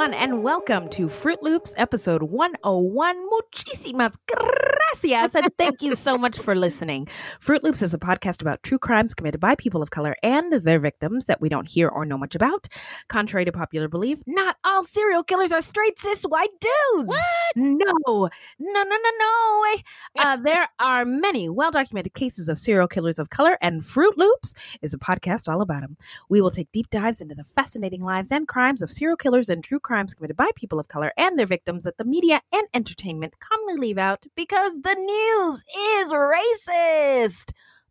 Everyone, and welcome to Fruit Loops episode 101. Muchísimas gracias, and thank you so much for listening. Fruit Loops is a podcast about true crimes committed by people of color and their victims that we don't hear or know much about. Contrary to popular belief, not all serial killers are straight cis white dudes. No, no, no, no, no. Uh, there are many well documented cases of serial killers of color, and Fruit Loops is a podcast all about them. We will take deep dives into the fascinating lives and crimes of serial killers and true crimes committed by people of color and their victims that the media and entertainment commonly leave out because the news is racist.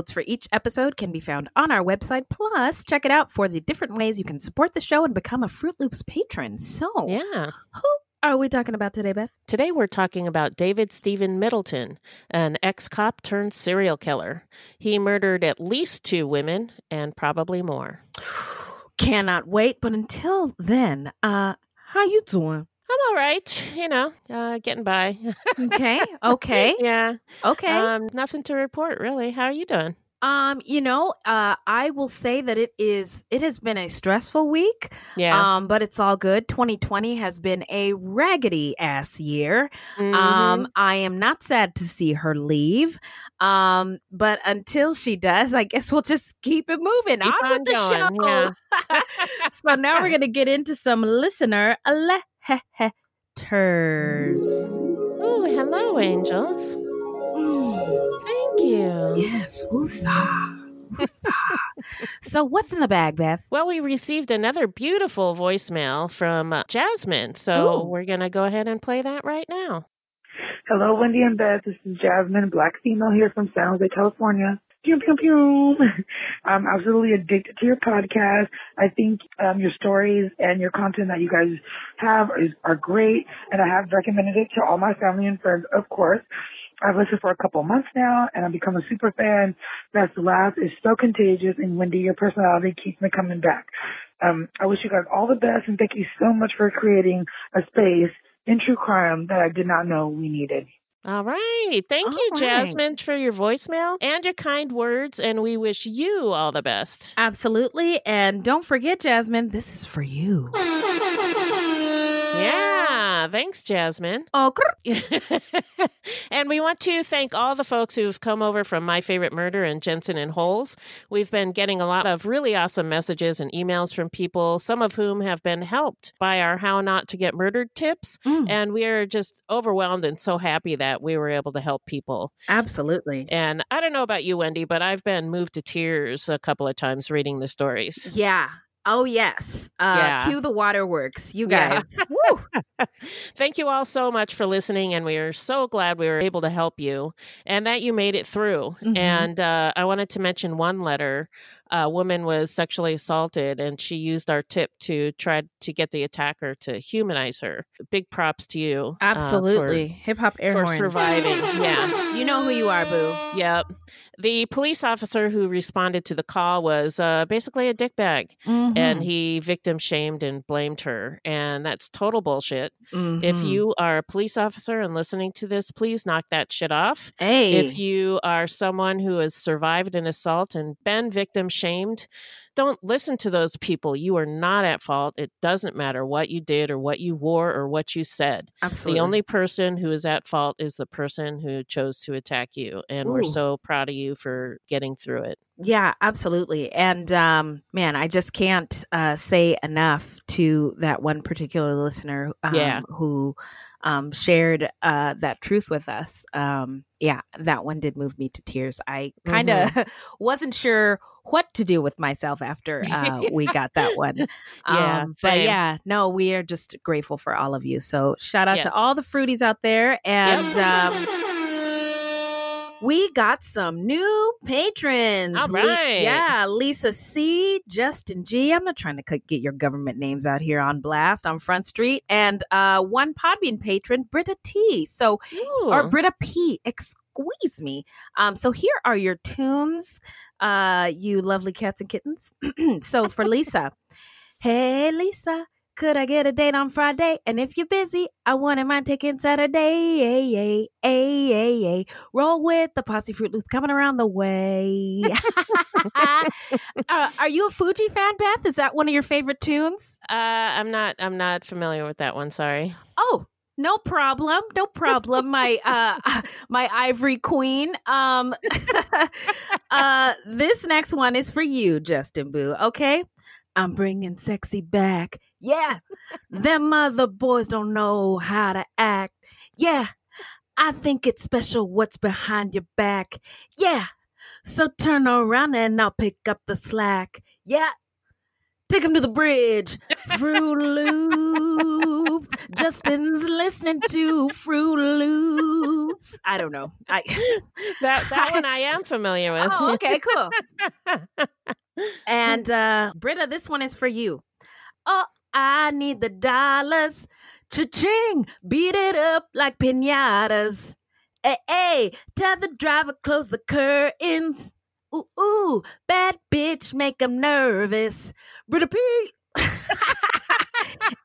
footnotes for each episode can be found on our website. Plus, check it out for the different ways you can support the show and become a Fruit Loops patron. So, Yeah. who are we talking about today, Beth? Today we're talking about David Stephen Middleton, an ex cop turned serial killer. He murdered at least two women and probably more. Cannot wait. But until then, uh, how you doing? I'm all right, you know, uh, getting by. Okay, okay, yeah. okay. Um, nothing to report, really. How are you doing? Um, you know, uh, I will say that it is. It has been a stressful week. Yeah. Um, but it's all good. 2020 has been a raggedy ass year. Mhm. Um, I am not sad to see her leave. Um, but until she does, I guess we'll just keep it moving Keep on, on with the going, show. yeah. so now we're gonna get into some listener letters. Oh, hello, angels. Thank you. Yes, woosah. Woosah. so what's in the bag, Beth? Well, we received another beautiful voicemail from uh, Jasmine, so Ooh. we're going to go ahead and play that right now. Hello, Wendy and Beth. This is Jasmine, black female here from San Jose, California. Pew, pew, pew. I'm absolutely addicted to your podcast. I think um, your stories and your content that you guys have is, are great, and I have recommended it to all my family and friends, of course. I've listened for a couple months now, and I've become a super fan. Beth's laugh is so contagious, and Wendy, your personality keeps me coming back. Um, I wish you guys all the best, and thank you so much for creating a space in true crime that I did not know we needed. All right. Thank All you, right. Jasmine, for your voicemail and your kind words. And we wish you all the best. Absolutely. And don't forget, Jasmine, this is for you. Yeah. Thanks, Jasmine. Oh, and we want to thank all the folks who've come over from My Favorite Murder and Jensen and Holes. We've been getting a lot of really awesome messages and emails from people, some of whom have been helped by our How Not to Get Murdered tips. Mm, And we are just overwhelmed and so happy that we were able to help people. absolutely. And I don't know about you, Wendy, but I've been moved to tears a couple of times reading the stories. Yeah. Oh, yes. Uh, Yeah. Cue the waterworks. You Yeah. guys. Woo. Thank you all so much for listening, and we are so glad we were able to help you and that you made it through. Mhm. And uh, I wanted to mention one letter. A woman was sexually assaulted, and she used our tip to try to get the attacker to humanize her. Big props to you. uh, Absolutely. Hip hop air for horns. surviving. Yeah. You know who you are, boo. Yep. The police officer who responded to the call was uh, basically a dickbag, and Mhm. he victim shamed and blamed her. And that's total bullshit. If Mhm. you are a police officer and listening to this, please knock that shit off. hey, If you are someone who has survived an assault and been victim shamed, don't listen to those people. You are not at fault. It doesn't matter what you did or what you wore or what you said. absolutely. The only person who is at fault is the person who chose to attack you. And we're so proud of you for getting through it. Yeah, absolutely. And um, man, I just can't uh, say enough to that one particular listener um, Yeah. who um, shared uh, that truth with us. Um, yeah, that one did move me to tears. I kind of wasn't sure what to do with myself after uh, we got that one. Yeah, Um, but yeah, no, we are just grateful for all of you. So shout out Yeah. to all the fruities out there. And um, we got some new patrons. All Le- right. yeah, Lisa C, Justin G. I'm not trying to get your government names out here on blast on Front Street. And uh, one Podbean patron, Britta T. So, or Britta P. Excuse me. Um, so here are your tunes, uh, you lovely cats and kittens. so for Lisa, hey Lisa, could I get a date on Friday? And if you're busy, I wouldn't mind taking Saturday. Ay, ay, ay, ay, ay. Roll with the Posse Fruit Loops coming around the way. uh, are you a Fuji fan, Beth? Is that one of your favorite tunes? Uh, I'm not. I'm not familiar with that one. Sorry. Oh, no problem. No problem. My uh my ivory queen. Um uh this next one is for you, Justin Boo, okay? I'm bringing sexy back. Yeah. Them other boys don't know how to act. Yeah. I think it's special what's behind your back. Yeah. So turn around and I'll pick up the slack. Yeah. Take him to the bridge. Fruit Loops. Justin's listening to Fruit Loops. I don't know. I That that one I am familiar with. Oh, okay, cool. and uh Britta, this one is for you. Oh, I need the dollars. Cha-ching! Beat it up like pinatas. Hey, hey, tell the driver close the curtains. Ooh, ooh, bad bitch, make him nervous. Britta P.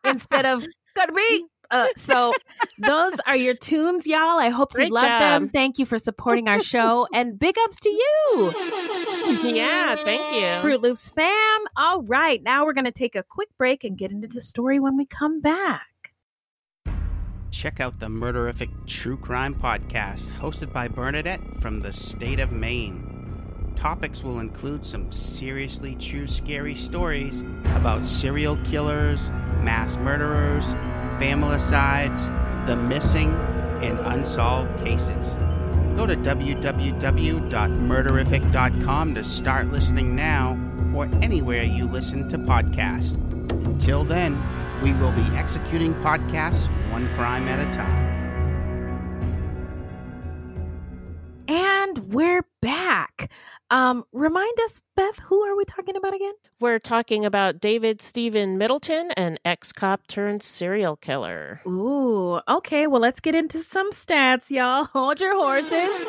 Instead of gotta be. Uh, so those are your tunes, y'all. I hope Great you love them. Thank you for supporting our show, and big ups to you, yeah. Thank you. Fruit Loops fam. All right, now we're gonna take a quick break and get into the story when we come back. Check out the Murderific True Crime Podcast, hosted by Bernadette from the state of Maine. Topics will include some seriously true scary stories about serial killers, mass murderers, familicides, the missing, and unsolved cases. Go to www.murderific.com to start listening now or anywhere you listen to podcasts. Until then, we will be executing podcasts one crime at a time. And we're back. Um, remind us, Beth, who are we talking about again? We're talking about David Stephen Middleton, an ex cop turned serial killer. Ooh, okay. Well, let's get into some stats, y'all. Hold your horses.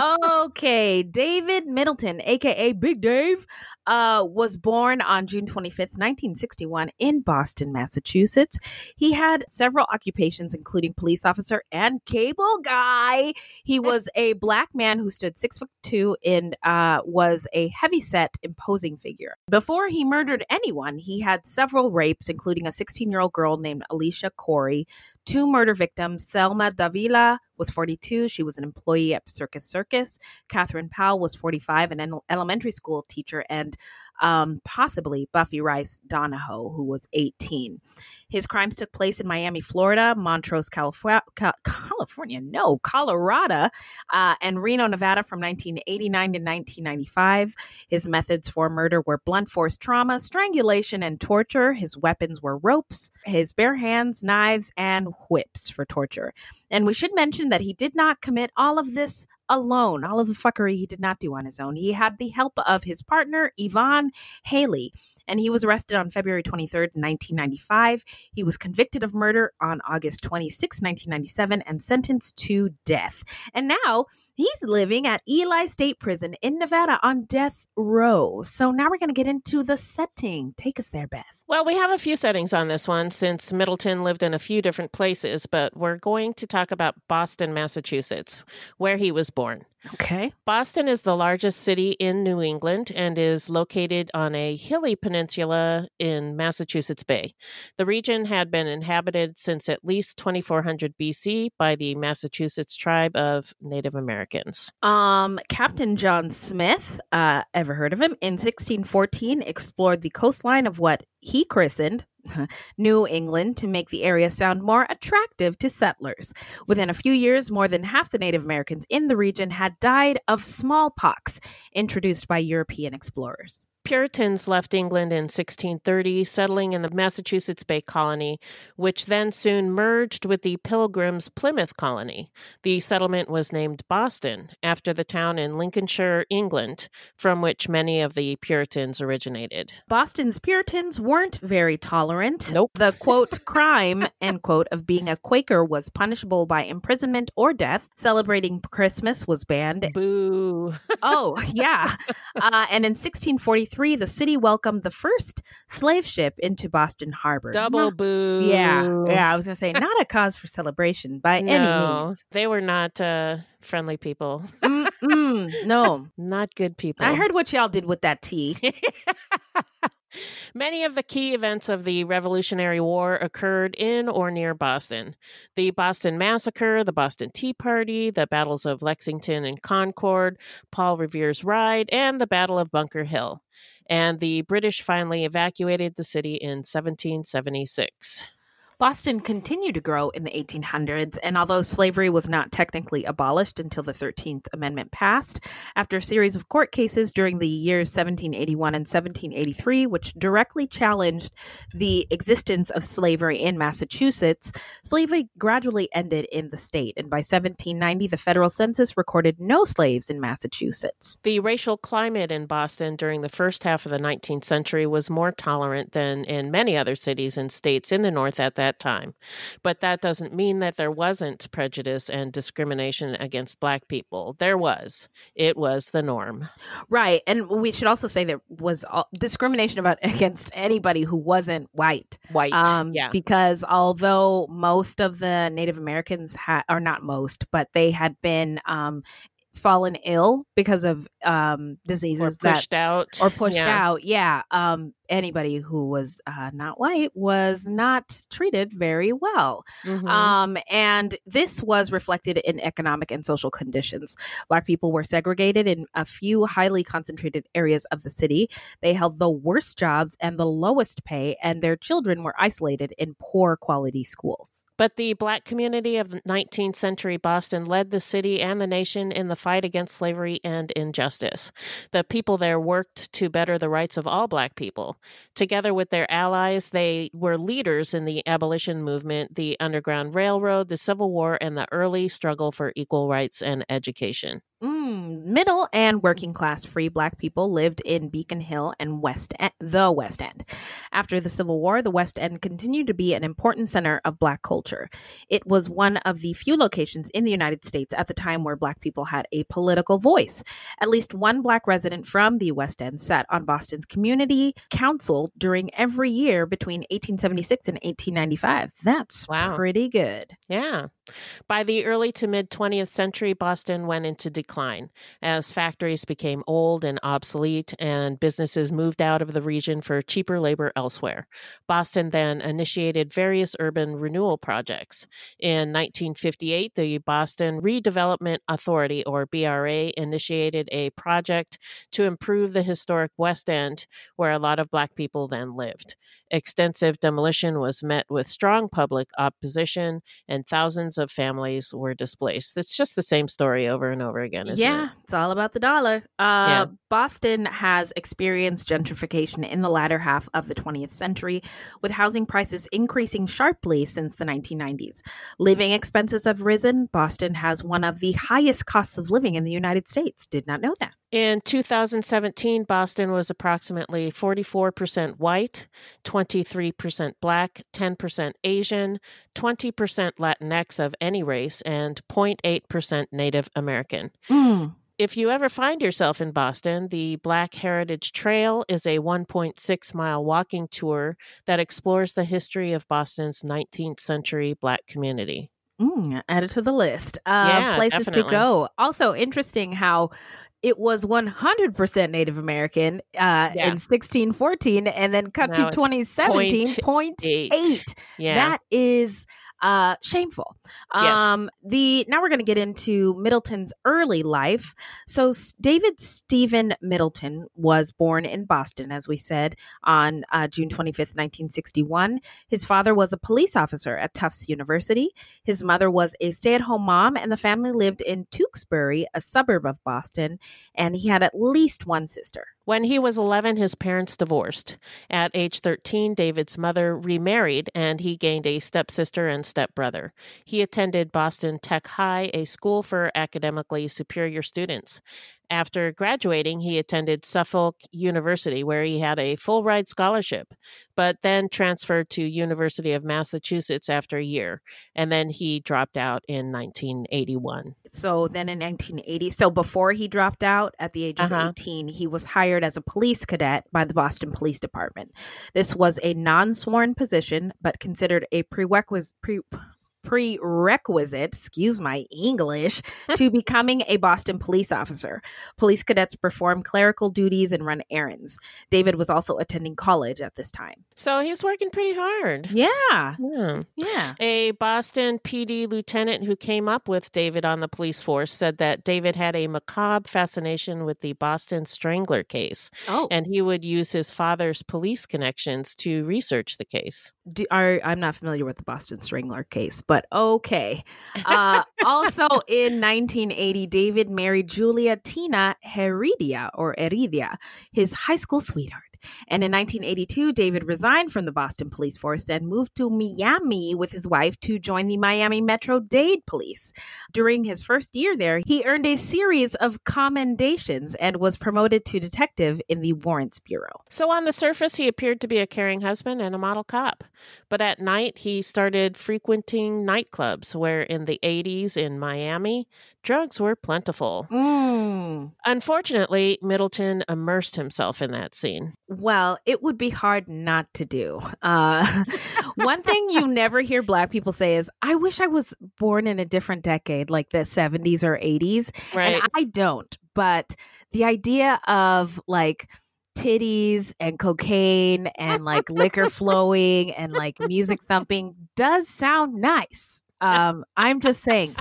okay, David Middleton, aka Big Dave, uh, was born on June 25th, 1961, in Boston, Massachusetts. He had several occupations, including police officer and cable guy. He was a black man who stood six foot two and uh, was a heavy set, imposing figure. Before he murdered anyone, he had several rapes, including a 16 year old girl named Alicia Corey, two murder victims, Thelma Davila was 42. She was an employee at Circus Circus. Catherine Powell was 45, an elementary school teacher, and um, possibly Buffy Rice Donahue, who was 18. His crimes took place in Miami, Florida, Montrose, California, California no, Colorado, uh, and Reno, Nevada from 1989 to 1995. His methods for murder were blunt force trauma, strangulation, and torture. His weapons were ropes, his bare hands, knives, and whips for torture. And we should mention that he did not commit all of this alone. All of the fuckery he did not do on his own. He had the help of his partner, Yvonne Haley, and he was arrested on February 23rd, 1995. He was convicted of murder on August 26, 1997, and sentenced to death. And now he's living at Ely State Prison in Nevada on death row. So now we're going to get into the setting. Take us there, Beth. Well, we have a few settings on this one since Middleton lived in a few different places, but we're going to talk about Boston, Massachusetts, where he was born. Okay. Boston is the largest city in New England and is located on a hilly peninsula in Massachusetts Bay. The region had been inhabited since at least 2400 BC by the Massachusetts tribe of Native Americans. Um, Captain John Smith, uh, ever heard of him? In 1614, explored the coastline of what he christened New England to make the area sound more attractive to settlers. Within a few years, more than half the Native Americans in the region had died of smallpox, introduced by European explorers. Puritans left England in 1630, settling in the Massachusetts Bay Colony, which then soon merged with the Pilgrims' Plymouth Colony. The settlement was named Boston, after the town in Lincolnshire, England, from which many of the Puritans originated. Boston's Puritans weren't very tolerant. Nope. The quote, crime, end quote, of being a Quaker was punishable by imprisonment or death. Celebrating Christmas was banned. Boo. oh, yeah. Uh, and in 1643, the city welcomed the first slave ship into Boston Harbor. Double not, boo. Yeah, yeah. I was gonna say not a cause for celebration by no, any means. They were not uh, friendly people. No, not good people. I heard what y'all did with that tea. Many of the key events of the Revolutionary War occurred in or near Boston. The Boston Massacre, the Boston Tea Party, the battles of Lexington and Concord, Paul Revere's Ride, and the Battle of Bunker Hill. And the British finally evacuated the city in 1776. Boston continued to grow in the 1800s, and although slavery was not technically abolished until the 13th Amendment passed, after a series of court cases during the years 1781 and 1783, which directly challenged the existence of slavery in Massachusetts, slavery gradually ended in the state. And by 1790, the federal census recorded no slaves in Massachusetts. The racial climate in Boston during the first half of the 19th century was more tolerant than in many other cities and states in the North at that that time. But that doesn't mean that there wasn't prejudice and discrimination against black people. There was. It was the norm. Right. And we should also say there was discrimination about against anybody who wasn't white. White. Um, yeah. Because although most of the Native Americans had, or not most, but they had been um, fallen ill because of um, diseases or pushed that, out or pushed yeah. out. Yeah, um, anybody who was uh, not white was not treated very well. Mm-hmm. Um, and this was reflected in economic and social conditions. Black people were segregated in a few highly concentrated areas of the city. They held the worst jobs and the lowest pay, and their children were isolated in poor quality schools. But the black community of 19th century Boston led the city and the nation in the fight against slavery and injustice. The people there worked to better the rights of all black people. Together with their allies, they were leaders in the abolition movement, the Underground Railroad, the Civil War, and the early struggle for equal rights and education. Mm, middle and working class free black people lived in Beacon Hill and West End, the West End. After the Civil War, the West End continued to be an important center of black culture. It was one of the few locations in the United States at the time where black people had a political voice. At least one black resident from the West End sat on Boston's community council during every year between 1876 and 1895. That's Wow. pretty good. Yeah. By the early to mid 20th century, Boston went into decline as factories became old and obsolete and businesses moved out of the region for cheaper labor elsewhere. Boston then initiated various urban renewal projects. In 1958, the Boston Redevelopment Authority, or BRA, initiated a project to improve the historic West End, where a lot of Black people then lived. Extensive demolition was met with strong public opposition, and thousands of families were displaced. It's just the same story over and over again, isn't yeah, it? it's all about the dollar. Uh, Boston has experienced gentrification in the latter half of the 20th century, with housing prices increasing sharply since the 1990s. Living expenses have risen. Boston has one of the highest costs of living in the United States. Did not know that. In 2017, Boston was approximately 44% white, 23% black, 10% Asian, 20% Latinx of any race, and 0.8% Native American. Mm. If you ever find yourself in Boston, the Black Heritage Trail is a 1.6 mile walking tour that explores the history of Boston's 19th century Black community. Mm, add it to the list of Yeah, places definitely. to go. Also, interesting how it was 100% Native American uh, Yeah. in 1614 and then cut Now to it's 2017, 0.8. 0.8. Yeah. That is uh, shameful. Yes. Um, the now we're going to get into Middleton's early life. So S- David Stephen Middleton was born in Boston, as we said, on uh, June 25th, 1961. His father was a police officer at Tufts University. His mother was a stay-at-home mom, and the family lived in Tewksbury, a suburb of Boston. And he had at least one sister. When he was 11, his parents divorced. At age 13, David's mother remarried and he gained a stepsister and stepbrother. He attended Boston Tech High, a school for academically superior students. After graduating, he attended Suffolk University, where he had a full ride scholarship, but then transferred to University of Massachusetts after a year, and then he dropped out in 1981. So then in 1980, so before he dropped out at the age of Uh-huh. 18, he was hired as a police cadet by the Boston Police Department. This was a non sworn position, but considered a prerequisite. Pre- prerequisite, excuse my English, to becoming a Boston police officer. Police cadets perform clerical duties and run errands. David was also attending college at this time. So he's working pretty hard. Yeah. Yeah. Yeah. A Boston PD lieutenant who came up with David on the police force said that David had a macabre fascination with the Boston Strangler case, Oh, and he would use his father's police connections to research the case. do, are, I'm not familiar with the Boston Strangler case, but okay. Uh, also in 1980, David married Julia Tina Heredia or Heredia, his high school sweetheart. And in 1982, David resigned from the Boston police force and moved to Miami with his wife to join the Miami Metro Dade Police. During his first year there, he earned a series of commendations and was promoted to detective in the Warrants Bureau. So on the surface, he appeared to be a caring husband and a model cop. But at night, he started frequenting nightclubs where in the 80s in Miami, drugs were plentiful. Mm. Unfortunately, Middleton immersed himself in that scene. Well, it would be hard not to do. Uh, one thing you never hear black people say is, I wish I was born in a different decade, like the 70s or 80s. Right. And I don't. But the idea of like, titties and cocaine and like liquor flowing and like music thumping does sound nice. Um, I'm just saying.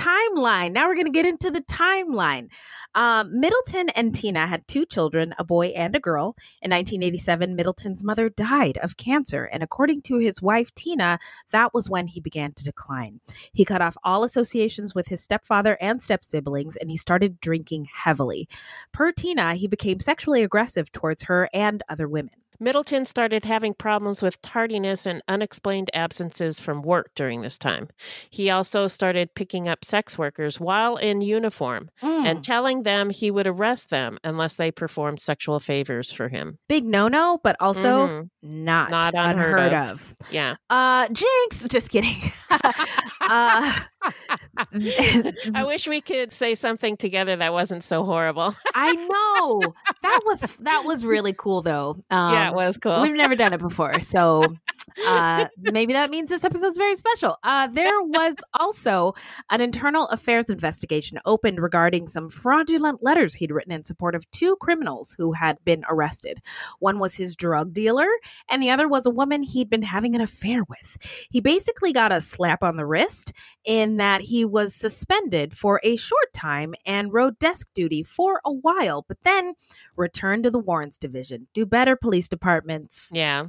Timeline. Now we're going to get into the timeline. Um, Middleton and Tina had two children, a boy and a girl. In 1987, Middleton's mother died of cancer, and according to his wife Tina, that was when he began to decline. He cut off all associations with his stepfather and step siblings, and he started drinking heavily. Per Tina, he became sexually aggressive towards her and other women. Middleton started having problems with tardiness and unexplained absences from work during this time. He also started picking up sex workers while in uniform Mm. and telling them he would arrest them unless they performed sexual favors for him. Big no no, but also Mhm. not, Not unheard unheard of. of. Yeah. Uh, Jinx, just kidding. uh, I wish we could say something together that wasn't so horrible. I know that was that was really cool though. Um, yeah, it was cool. We've never done it before, so uh, maybe that means this episode's very special. Uh, there was also an internal affairs investigation opened regarding some fraudulent letters he'd written in support of two criminals who had been arrested. One was his drug dealer, and the other was a woman he'd been having an affair with. He basically got a slap on the wrist in that he was suspended for a short time and rode desk duty for a while, but then returned to the Warrants Division. Do better, police departments. Yeah.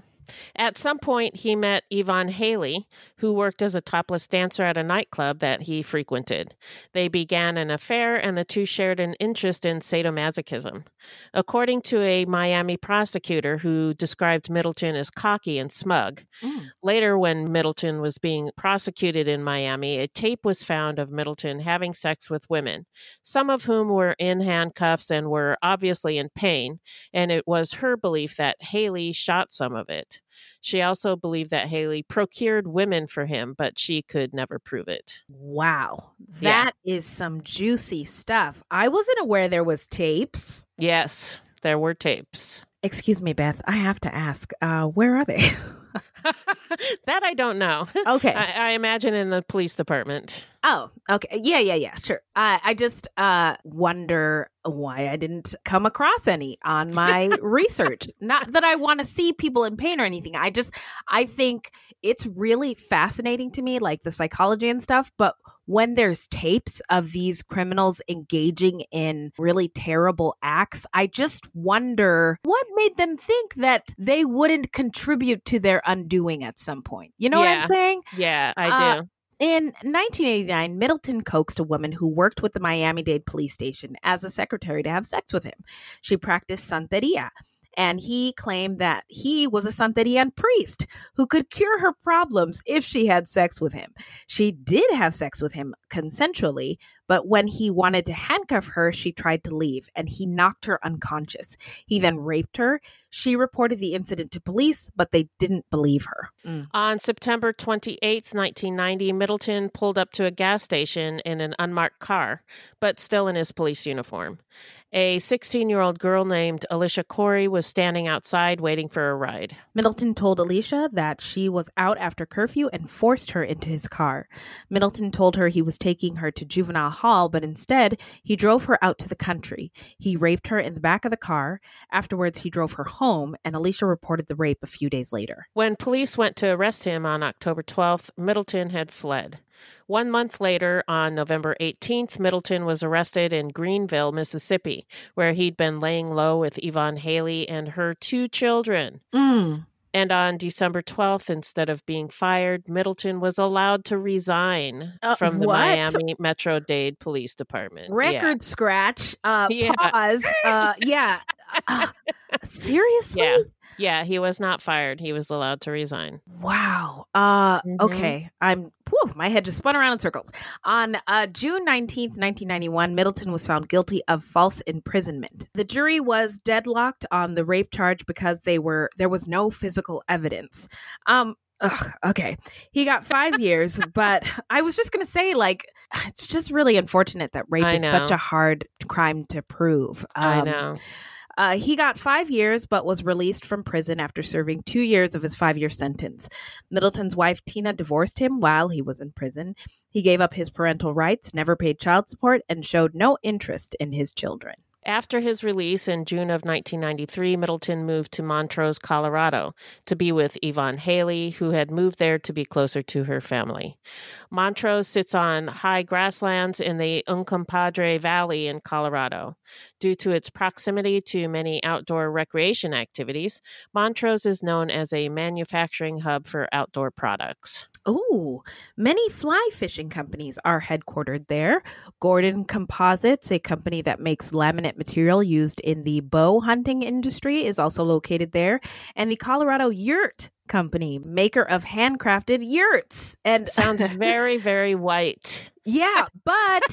At some point, he met Yvonne Haley, who worked as a topless dancer at a nightclub that he frequented. They began an affair, and the two shared an interest in sadomasochism. According to a Miami prosecutor who described Middleton as cocky and smug, mm. later, when Middleton was being prosecuted in Miami, a tape was found of Middleton having sex with women, some of whom were in handcuffs and were obviously in pain, and it was her belief that Haley shot some of it. She also believed that Haley procured women for him, but she could never prove it. Wow. Yeah. that is some juicy stuff. I wasn't aware there was tapes. Yes, there were tapes. Excuse me, Beth. I have to ask, uh, where are they? that I don't know. Okay. I, I imagine in the police department. Oh, okay. Yeah, yeah, yeah. Sure. I I just uh wonder why I didn't come across any on my research. Not that I want to see people in pain or anything. I just I think it's really fascinating to me like the psychology and stuff, but when there's tapes of these criminals engaging in really terrible acts, I just wonder what made them think that they wouldn't contribute to their undoing at some point. You know what I'm saying? Yeah, I Uh, do. In 1989, Middleton coaxed a woman who worked with the Miami Dade police station as a secretary to have sex with him. She practiced Santeria, and he claimed that he was a Santerian priest who could cure her problems if she had sex with him. She did have sex with him consensually, but when he wanted to handcuff her, she tried to leave and he knocked her unconscious. He then raped her. She reported the incident to police, but they didn't believe her. Mm. On September 28th, 1990, Middleton pulled up to a gas station in an unmarked car, but still in his police uniform. A 16 year old girl named Alicia Corey was standing outside waiting for a ride. Middleton told Alicia that she was out after curfew and forced her into his car. Middleton told her he was taking her to juvenile hall, but instead he drove her out to the country. He raped her in the back of the car. Afterwards, he drove her home, and Alicia reported the rape a few days later. When police went to arrest him on October 12th, Middleton had fled. One month later, on November 18th, Middleton was arrested in Greenville, Mississippi, where he'd been laying low with Yvonne Haley and her two children. Mm. And on December 12th, instead of being fired, Middleton was allowed to resign Uh, from the what? Miami Metro Dade Police Department. Yeah. Record scratch. Uh, Yeah. Pause. Uh, yeah. Uh, seriously? Yeah. Yeah, he was not fired. He was allowed to resign. Wow. Uh Mhm. okay. I'm whew, my head just spun around in circles. On uh June 19th, 1991, Middleton was found guilty of false imprisonment. The jury was deadlocked on the rape charge because they were there was no physical evidence. Um Ugh, okay. He got five years, but I was just going to say, like, it's just really unfortunate that rape I is such a hard crime to prove. I Um, know. Uh, he got five years, but was released from prison after serving two years of his five year sentence. Middleton's wife, Tina, divorced him while he was in prison. He gave up his parental rights, never paid child support, and showed no interest in his children. After his release in June of 1993, Middleton moved to Montrose, Colorado, to be with Yvonne Haley, who had moved there to be closer to her family. Montrose sits on high grasslands in the Uncompahgre Valley in Colorado. Due to its proximity to many outdoor recreation activities, Montrose is known as a manufacturing hub for outdoor products. Oh, many fly fishing companies are headquartered there. Gordon Composites, a company that makes laminate material used in the bow hunting industry, is also located there. And the Colorado Yurt Company, maker of handcrafted yurts. And Sounds very, very white. yeah, but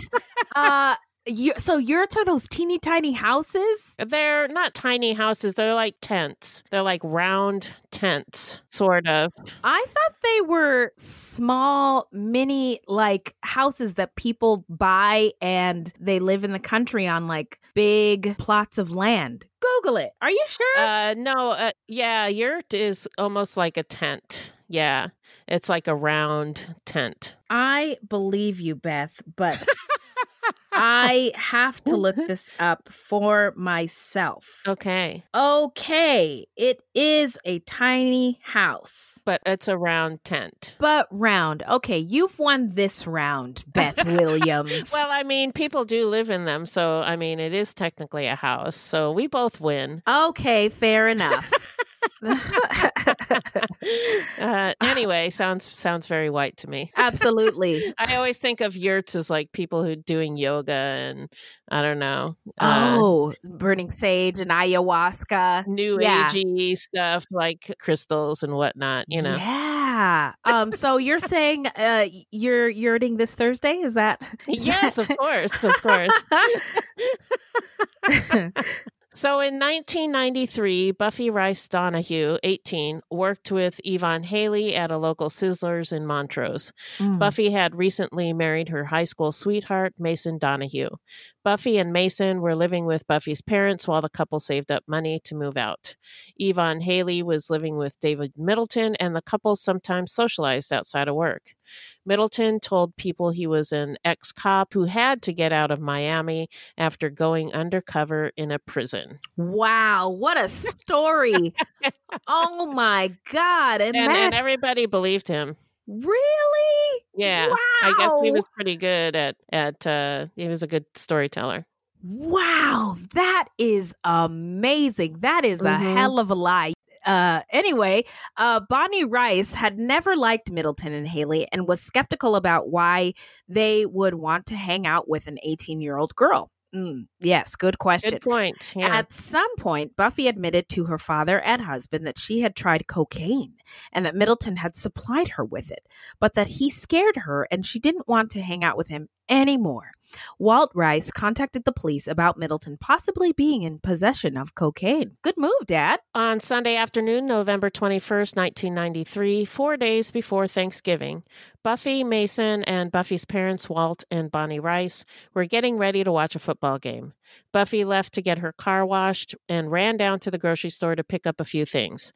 uh you, so yurts are those teeny tiny houses? They're not tiny houses, they're like tents. They're like round tents, sort of. I thought they were small, mini, like houses that people buy and they live in the country on like big plots of land. Google it. Are you sure? Uh, no, uh, yeah, yurt is almost like a tent. Yeah, it's like a round tent. I believe you, Beth, but I have to look this up for myself. Okay, Okay, it is a tiny house, but it's a round tent. but round. Okay, you've won this round, Beth Williams. Well, I mean, people do live in them, so I mean, it is technically a house. So we both win. okay, fair enough. uh, anyway, sounds sounds very white to me. Absolutely. I always think of yurts as like people who doing yoga and I don't know. uh, oh, burning sage and ayahuasca. new Yeah. agey stuff like crystals and whatnot, you know. Yeah. Um. So you're saying uh you're yurting this Thursday? Is that? is Yes, that- of course, of course. So in 1993, Buffy Rice Donahue, 18, worked with Yvonne Haley at a local Sizzlers in Montrose. Mm. Buffy had recently married her high school sweetheart, Mason Donahue. Buffy and Mason were living with Buffy's parents while the couple saved up money to move out. Yvonne Haley was living with David Middleton, and the couple sometimes socialized outside of work. Middleton told people he was an ex cop who had to get out of Miami after going undercover in a prison. Wow, what a story! oh my god! And, Ima- and everybody believed him. really? Yeah. Wow. I guess he was pretty good at, at uh, he was a good storyteller. Wow, that is amazing. That is a Mhm. hell of a lie. Uh, anyway, uh, Bonnie Rice had never liked Middleton and Haley and was skeptical about why they would want to hang out with an 18 year old girl. Mm, yes, good question. Good point. Yeah. At some point, Buffy admitted to her father and husband that she had tried cocaine and that Middleton had supplied her with it, but that he scared her and she didn't want to hang out with him anymore. Walt Rice contacted the police about Middleton possibly being in possession of cocaine. Good move, Dad. On Sunday afternoon, November 21st, 1993, four days before Thanksgiving, Buffy, Mason, and Buffy's parents, Walt and Bonnie Rice, were getting ready to watch a football game. Buffy left to get her car washed and ran down to the grocery store to pick up a few things.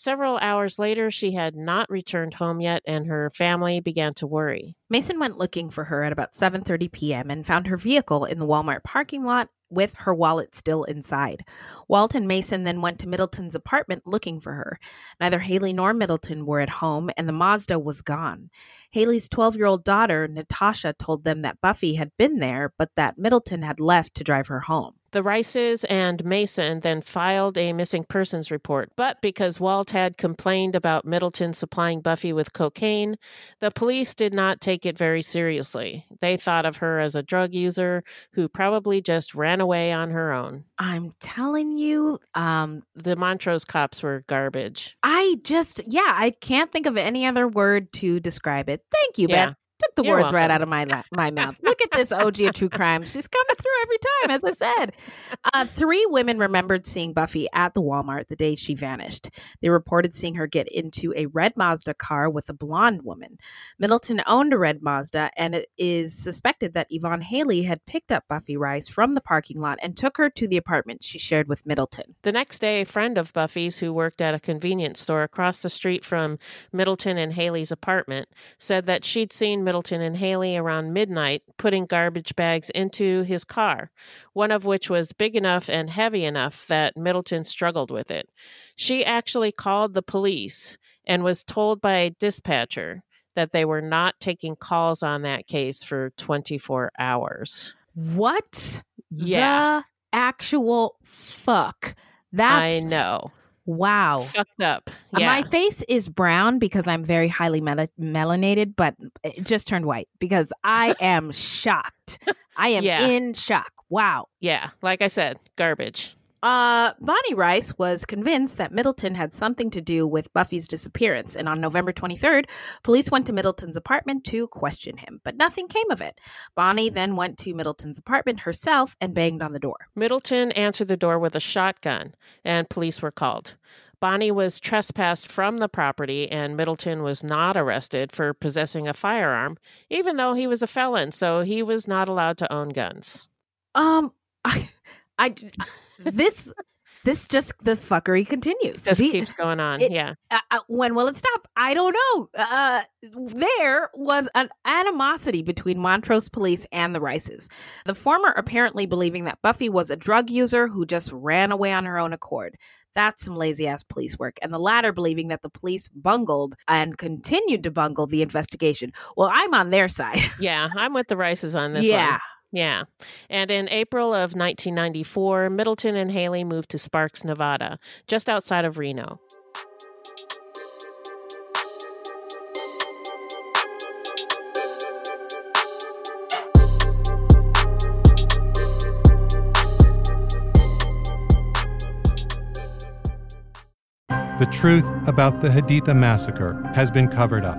Several hours later, she had not returned home yet, and her family began to worry. Mason went looking for her at about 7:30 p.m. and found her vehicle in the Walmart parking lot with her wallet still inside. Walt and Mason then went to Middleton's apartment looking for her. Neither Haley nor Middleton were at home and the Mazda was gone. Haley's 12-year-old daughter, Natasha, told them that Buffy had been there but that Middleton had left to drive her home. The Rices and Mason then filed a missing persons report, but because Walt had complained about Middleton supplying Buffy with cocaine, the police did not take it very seriously. They thought of her as a drug user who probably just ran away on her own. I'm telling you, um The Montrose cops were garbage. I just yeah, I can't think of any other word to describe it. Thank you, Yeah. Beth. Took the You're right welcome. out of my la- my mouth. Look at this OG of true crime. She's coming through every time, as I said. Uh, three women remembered seeing Buffy at the Walmart the day she vanished. They reported seeing her get into a red Mazda car with a blonde woman. Middleton owned a red Mazda, and it is suspected that Yvonne Haley had picked up Buffy Rice from the parking lot and took her to the apartment she shared with Middleton. The next day, a friend of Buffy's who worked at a convenience store across the street from Middleton and Haley's apartment said that she'd seen Middleton and Haley around midnight, putting garbage bags into his car, one of which was big enough and heavy enough that Middleton struggled with it. She actually called the police and was told by a dispatcher that they were not taking calls on that case for 24 hours. What? Yeah. The actual fuck. That's I know. Wow. Fucked up. Uh, Yeah. My face is brown because I'm very highly mel- melanated, but it just turned white because I am shocked. I am Yeah. in shock. Wow. yeah. Like I said, garbage. Uh, Bonnie Rice was convinced that Middleton had something to do with Buffy's disappearance, and on November 23rd, police went to Middleton's apartment to question him, but nothing came of it. Bonnie then went to Middleton's apartment herself and banged on the door. Middleton answered the door with a shotgun, and police were called. Bonnie was trespassed from the property, and Middleton was not arrested for possessing a firearm, even though he was a felon, so he was not allowed to own guns. Um, I, I this, this just the fuckery continues. Just The- keeps going on. it- yeah. uh, uh, when will it stop? I don't know. Uh, there was an animosity between Montrose police and the Rices. The former apparently believing that Buffy was a drug user who just ran away on her own accord. That's some lazy ass police work. And the latter believing that the police bungled and continued to bungle the investigation. Well, I'm on their side. Yeah, I'm with the Rices on this yeah. one. Yeah. And in April of 1994, Middleton and Haley moved to Sparks, Nevada, just outside of Reno. The truth about the Haditha massacre has been covered up,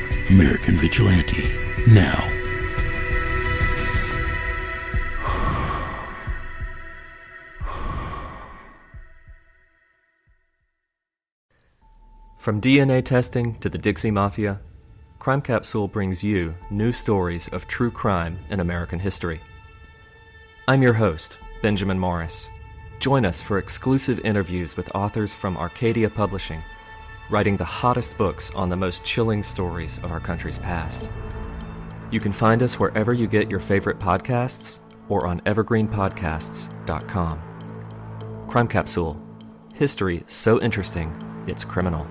American Vigilante now. From DNA testing to the Dixie Mafia, Crime Capsule brings you new stories of true crime in American history. I'm your host, Benjamin Morris. Join us for exclusive interviews with authors from Arcadia Publishing, writing the hottest books on the most chilling stories of our country's past. You can find us wherever you get your favorite podcasts or on evergreenpodcasts.com. Crime Capsule History so interesting, it's criminal.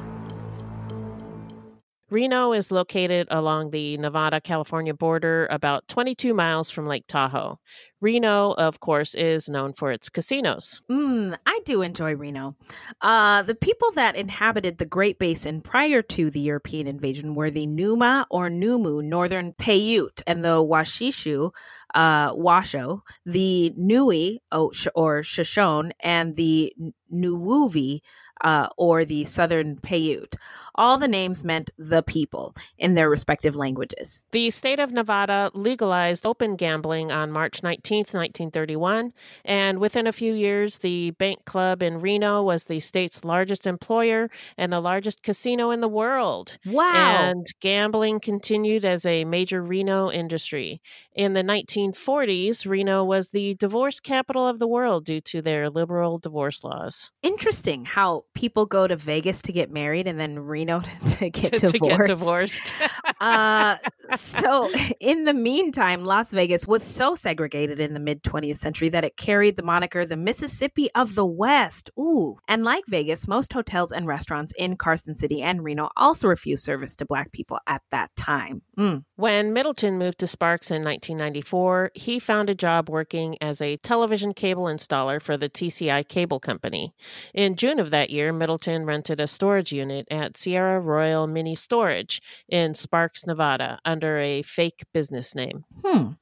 Reno is located along the Nevada California border, about 22 miles from Lake Tahoe. Reno, of course, is known for its casinos. Mm, I do enjoy Reno. Uh, the people that inhabited the Great Basin prior to the European invasion were the Numa or Numu Northern Paiute and the Washishu, uh, Washo, the Nui or, or Shoshone, and the Nuwuvi, uh, or the Southern Paiute. All the names meant the people in their respective languages. The state of Nevada legalized open gambling on March 19, 1931, and within a few years, the Bank Club in Reno was the state's largest employer and the largest casino in the world. Wow. And gambling continued as a major Reno industry. In the 1940s, Reno was the divorce capital of the world due to their liberal divorce laws. Interesting how people go to Vegas to get married and then Reno to get To- to divorced. get divorced. Uh, so, in the meantime, Las Vegas was so segregated in the mid 20th century that it carried the moniker the Mississippi of the West. Ooh. And like Vegas, most hotels and restaurants in Carson City and Reno also refused service to Black people at that time. Mm. When Middleton moved to Sparks in 1994, he found a job working as a television cable installer for the TCI Cable Company. In June of that year, Middleton rented a storage unit at Sierra Royal Mini Storage in Sparks, Nevada, under a fake business name. Hmm.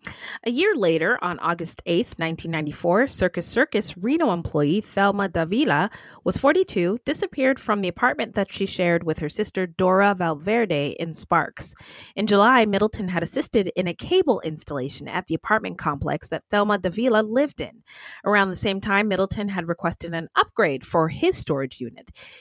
A year later, on August 8th, 1994, Circus Circus Reno employee Thelma Davila was 42, disappeared from the apartment that she shared with her sister Dora Valverde in Sparks. In July, Middleton had assisted in a cable installation at the apartment complex that Thelma Davila lived in. Around the same time, Middleton had requested an upgrade for his storage unit.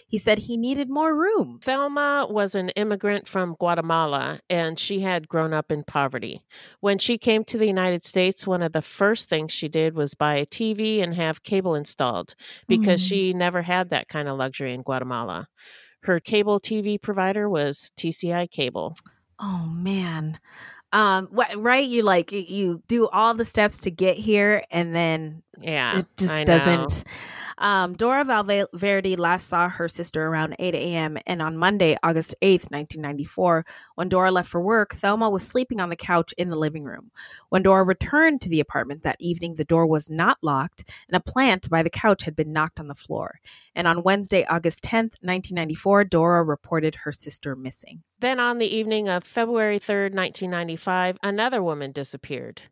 He said he needed more room. Thelma was an immigrant from Guatemala and she had grown up in poverty. When she came to the United States, one of the first things she did was buy a TV and have cable installed because Mm. she never had that kind of luxury in Guatemala. Her cable TV provider was TCI Cable. Oh man. Um right you like you- do all the steps to get here and then Yeah, it just I doesn't um, Dora Valverde last saw her sister around 8 a.m. and on Monday, August 8th, 1994, when Dora left for work, Thelma was sleeping on the couch in the living room. When Dora returned to the apartment that evening, the door was not locked and a plant by the couch had been knocked on the floor. And on Wednesday, August 10th, 1994, Dora reported her sister missing. Then on the evening of February 3rd, 1995, another woman disappeared.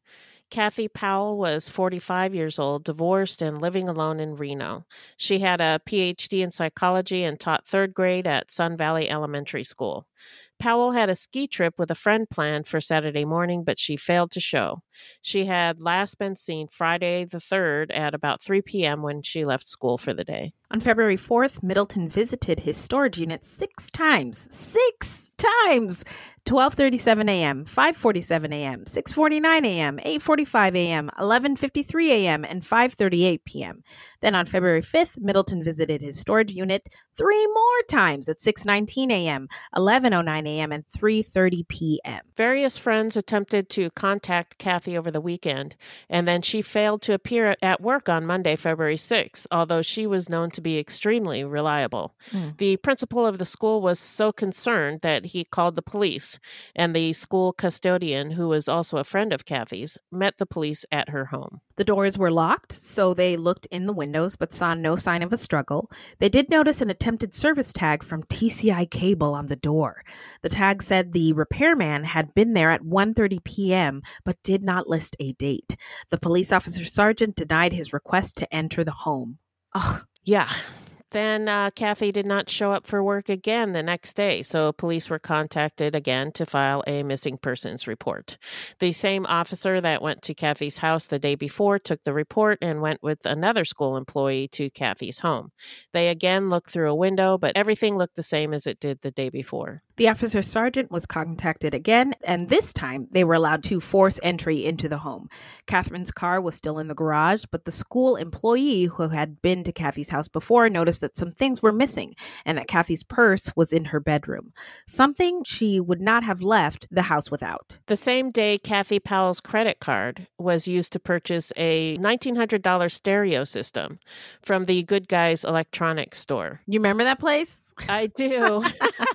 Kathy Powell was 45 years old, divorced, and living alone in Reno. She had a PhD in psychology and taught third grade at Sun Valley Elementary School. Powell had a ski trip with a friend planned for Saturday morning, but she failed to show. She had last been seen Friday the 3rd at about 3 p.m. when she left school for the day. On February 4th, Middleton visited his storage unit six times. Six times! 12:37 a.m., 5:47 a.m., 6:49 a.m., 8:45 a.m., 11:53 a.m., and 5:38 p.m. Then on February 5th, Middleton visited his storage unit three more times at 6:19 a.m., 11:09 a.m., and 3:30 p.m. Various friends attempted to contact Kathy over the weekend, and then she failed to appear at work on Monday, February 6, although she was known to be extremely reliable. Hmm. The principal of the school was so concerned that he called the police, and the school custodian, who was also a friend of Kathy's, met the police at her home. The doors were locked, so they looked in the windows but saw no sign of a struggle. They did notice an attempted service tag from TCI Cable on the door. The tag said the repairman had been there at 1:30 p.m. but did not list a date. The police officer sergeant denied his request to enter the home. Ugh. Yeah. Then uh, Kathy did not show up for work again the next day, so police were contacted again to file a missing persons report. The same officer that went to Kathy's house the day before took the report and went with another school employee to Kathy's home. They again looked through a window, but everything looked the same as it did the day before. The officer sergeant was contacted again, and this time they were allowed to force entry into the home. Catherine's car was still in the garage, but the school employee who had been to Kathy's house before noticed that some things were missing and that Kathy's purse was in her bedroom. Something she would not have left the house without. The same day, Kathy Powell's credit card was used to purchase a $1,900 stereo system from the Good Guys electronics store. You remember that place? I do.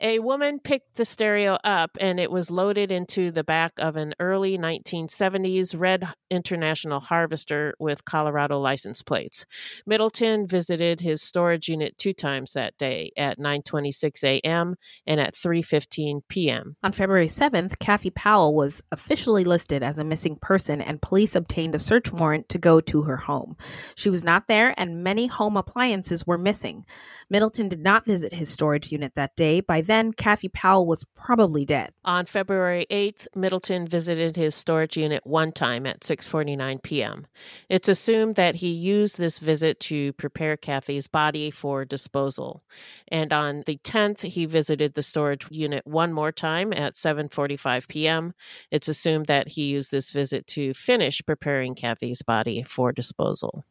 A woman picked the stereo up and it was loaded into the back of an early 1970s red International Harvester with Colorado license plates. Middleton visited his storage unit two times that day at 9:26 a.m. and at 3:15 p.m. On February 7th, Kathy Powell was officially listed as a missing person, and police obtained a search warrant to go to her home. She was not there, and many home appliances were missing. Middleton did not visit his storage unit that day. By then, Kathy Powell was probably dead. On February 8th, Middleton visited his storage unit one time at 6:49 p.m. It's assumed that he used this visit to prepare Kathy's body for disposal. And on the 10th, he visited the storage unit one more time at 7:45 p.m. It's assumed that he used this visit to finish preparing Kathy's body for disposal.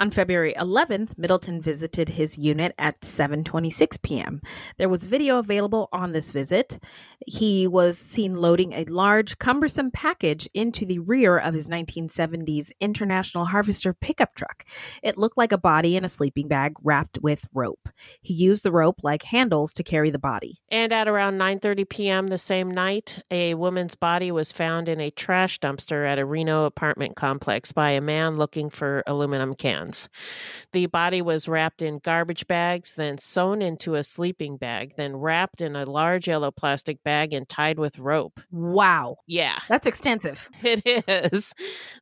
On February 11th, Middleton visited his unit at 7:26 p.m. There was video available on this visit. He was seen loading a large cumbersome package into the rear of his 1970s International Harvester pickup truck. It looked like a body in a sleeping bag wrapped with rope. He used the rope like handles to carry the body. And at around 9:30 p.m. the same night, a woman's body was found in a trash dumpster at a Reno apartment complex by a man looking for aluminum cans. The body was wrapped in garbage bags, then sewn into a sleeping bag, then wrapped in a large yellow plastic bag and tied with rope. Wow. Yeah. That's extensive. It is.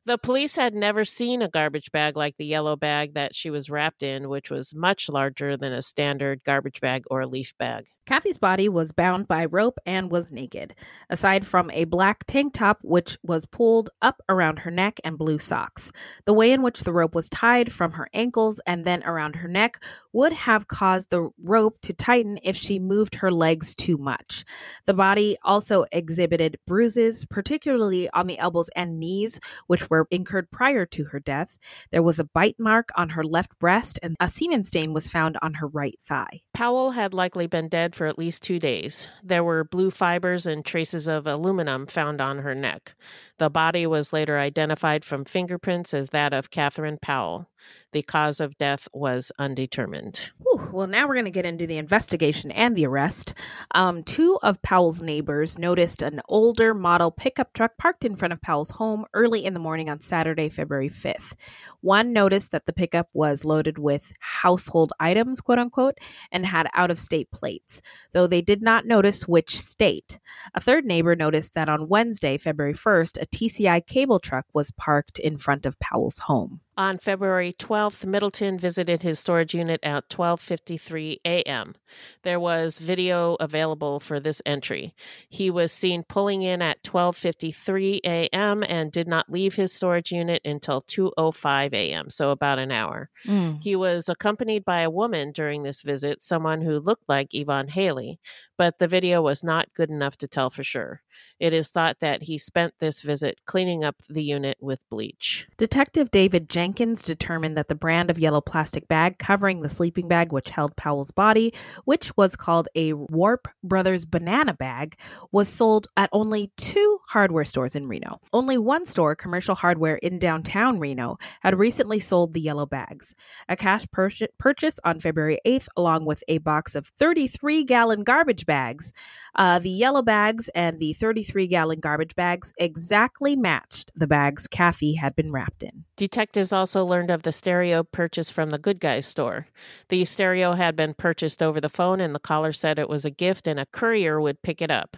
The police had never seen a garbage bag like the yellow bag that she was wrapped in, which was much larger than a standard garbage bag or leaf bag. Kathy's body was bound by rope and was naked, aside from a black tank top which was pulled up around her neck and blue socks. The way in which the rope was tied from her ankles and then around her neck would have caused the rope to tighten if she moved her legs too much. The body also exhibited bruises, particularly on the elbows and knees, which were incurred prior to her death. There was a bite mark on her left breast, and a semen stain was found on her right thigh. Powell had likely been dead for at least two days. There were blue fibers and traces of aluminum found on her neck. The body was later identified from fingerprints as that of Catherine Powell. The cause of death was undetermined. Whew. Well, now we're going to get into the investigation and the arrest. Um, two of Powell's neighbors noticed an older model pickup truck parked in front of Powell's home early in the morning on Saturday, February 5th. One noticed that the pickup was loaded with household items, quote unquote, and had out of state plates, though they did not notice which state. A third neighbor noticed that on Wednesday, February 1st, a TCI cable truck was parked in front of Powell's home. On February 12th, Middleton visited his storage unit at 12:53 a.m. There was video available for this entry. He was seen pulling in at 12:53 a.m. and did not leave his storage unit until 2:05 a.m., so about an hour. Mm. He was accompanied by a woman during this visit, someone who looked like Yvonne Haley, but the video was not good enough to tell for sure. It is thought that he spent this visit cleaning up the unit with bleach. Detective David Jenkins determined that the brand of yellow plastic bag covering the sleeping bag which held Powell's body, which was called a Warp Brothers banana bag, was sold at only two hardware stores in Reno. Only one store, Commercial Hardware in downtown Reno, had recently sold the yellow bags. A cash pur- purchase on February 8th, along with a box of 33 gallon garbage bags. Uh, the yellow bags and the 33 gallon garbage bags exactly matched the bags Kathy had been wrapped in. Detectives also learned of the stereo purchased from the Good Guys store. The stereo had been purchased over the phone, and the caller said it was a gift and a courier would pick it up.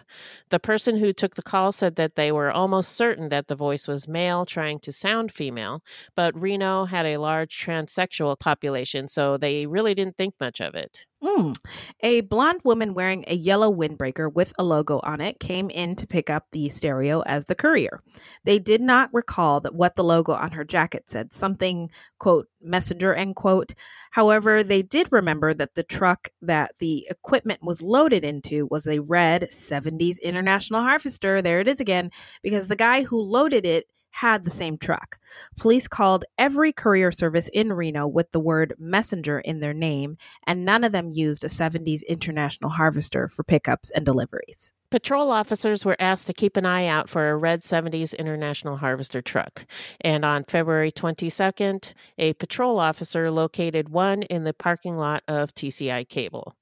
The person who took the call said that they were almost certain that the voice was male trying to sound female, but Reno had a large transsexual population, so they really didn't think much of it. Mm. A blonde woman wearing a yellow windbreaker with a logo on it came in to pick up the stereo as the courier. They did not recall that what the logo on her jacket said, something quote messenger end quote. However, they did remember that the truck that the equipment was loaded into was a red 70s International Harvester. There it is again, because the guy who loaded it had the same truck. Police called every courier service in Reno with the word messenger in their name, and none of them used a 70s International Harvester for pickups and deliveries. Patrol officers were asked to keep an eye out for a red 70s International Harvester truck. And on February 22nd, a patrol officer located one in the parking lot of TCI Cable.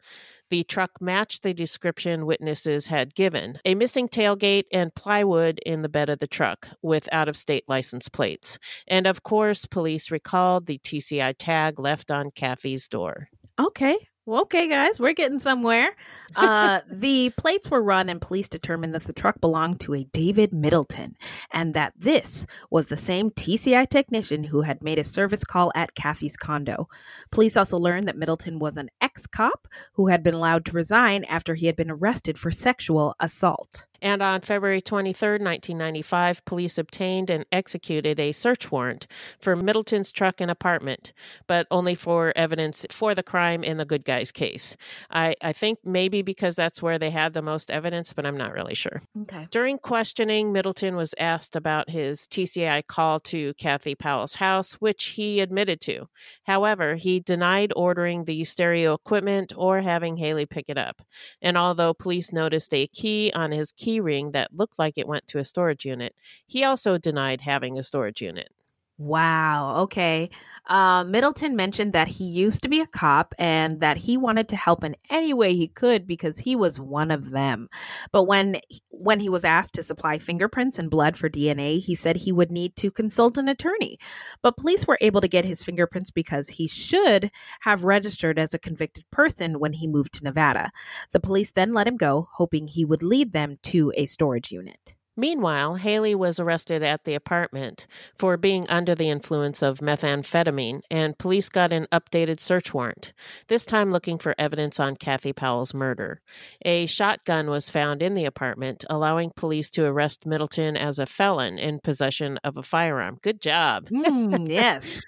The truck matched the description witnesses had given a missing tailgate and plywood in the bed of the truck with out of state license plates. And of course, police recalled the TCI tag left on Kathy's door. Okay. Well, okay, guys, we're getting somewhere. Uh, the plates were run, and police determined that the truck belonged to a David Middleton, and that this was the same TCI technician who had made a service call at Kathy's condo. Police also learned that Middleton was an ex cop who had been allowed to resign after he had been arrested for sexual assault. And on February 23, 1995, police obtained and executed a search warrant for Middleton's truck and apartment, but only for evidence for the crime in the Good Guys case. I, I think maybe because that's where they had the most evidence, but I'm not really sure. Okay. During questioning, Middleton was asked about his TCI call to Kathy Powell's house, which he admitted to. However, he denied ordering the stereo equipment or having Haley pick it up. And although police noticed a key on his key ring that looked like it went to a storage unit, he also denied having a storage unit. Wow. Okay. Uh, Middleton mentioned that he used to be a cop and that he wanted to help in any way he could because he was one of them. But when when he was asked to supply fingerprints and blood for DNA, he said he would need to consult an attorney. But police were able to get his fingerprints because he should have registered as a convicted person when he moved to Nevada. The police then let him go, hoping he would lead them to a storage unit. Meanwhile, Haley was arrested at the apartment for being under the influence of methamphetamine, and police got an updated search warrant, this time looking for evidence on Kathy Powell's murder. A shotgun was found in the apartment, allowing police to arrest Middleton as a felon in possession of a firearm. Good job. Mm, yes.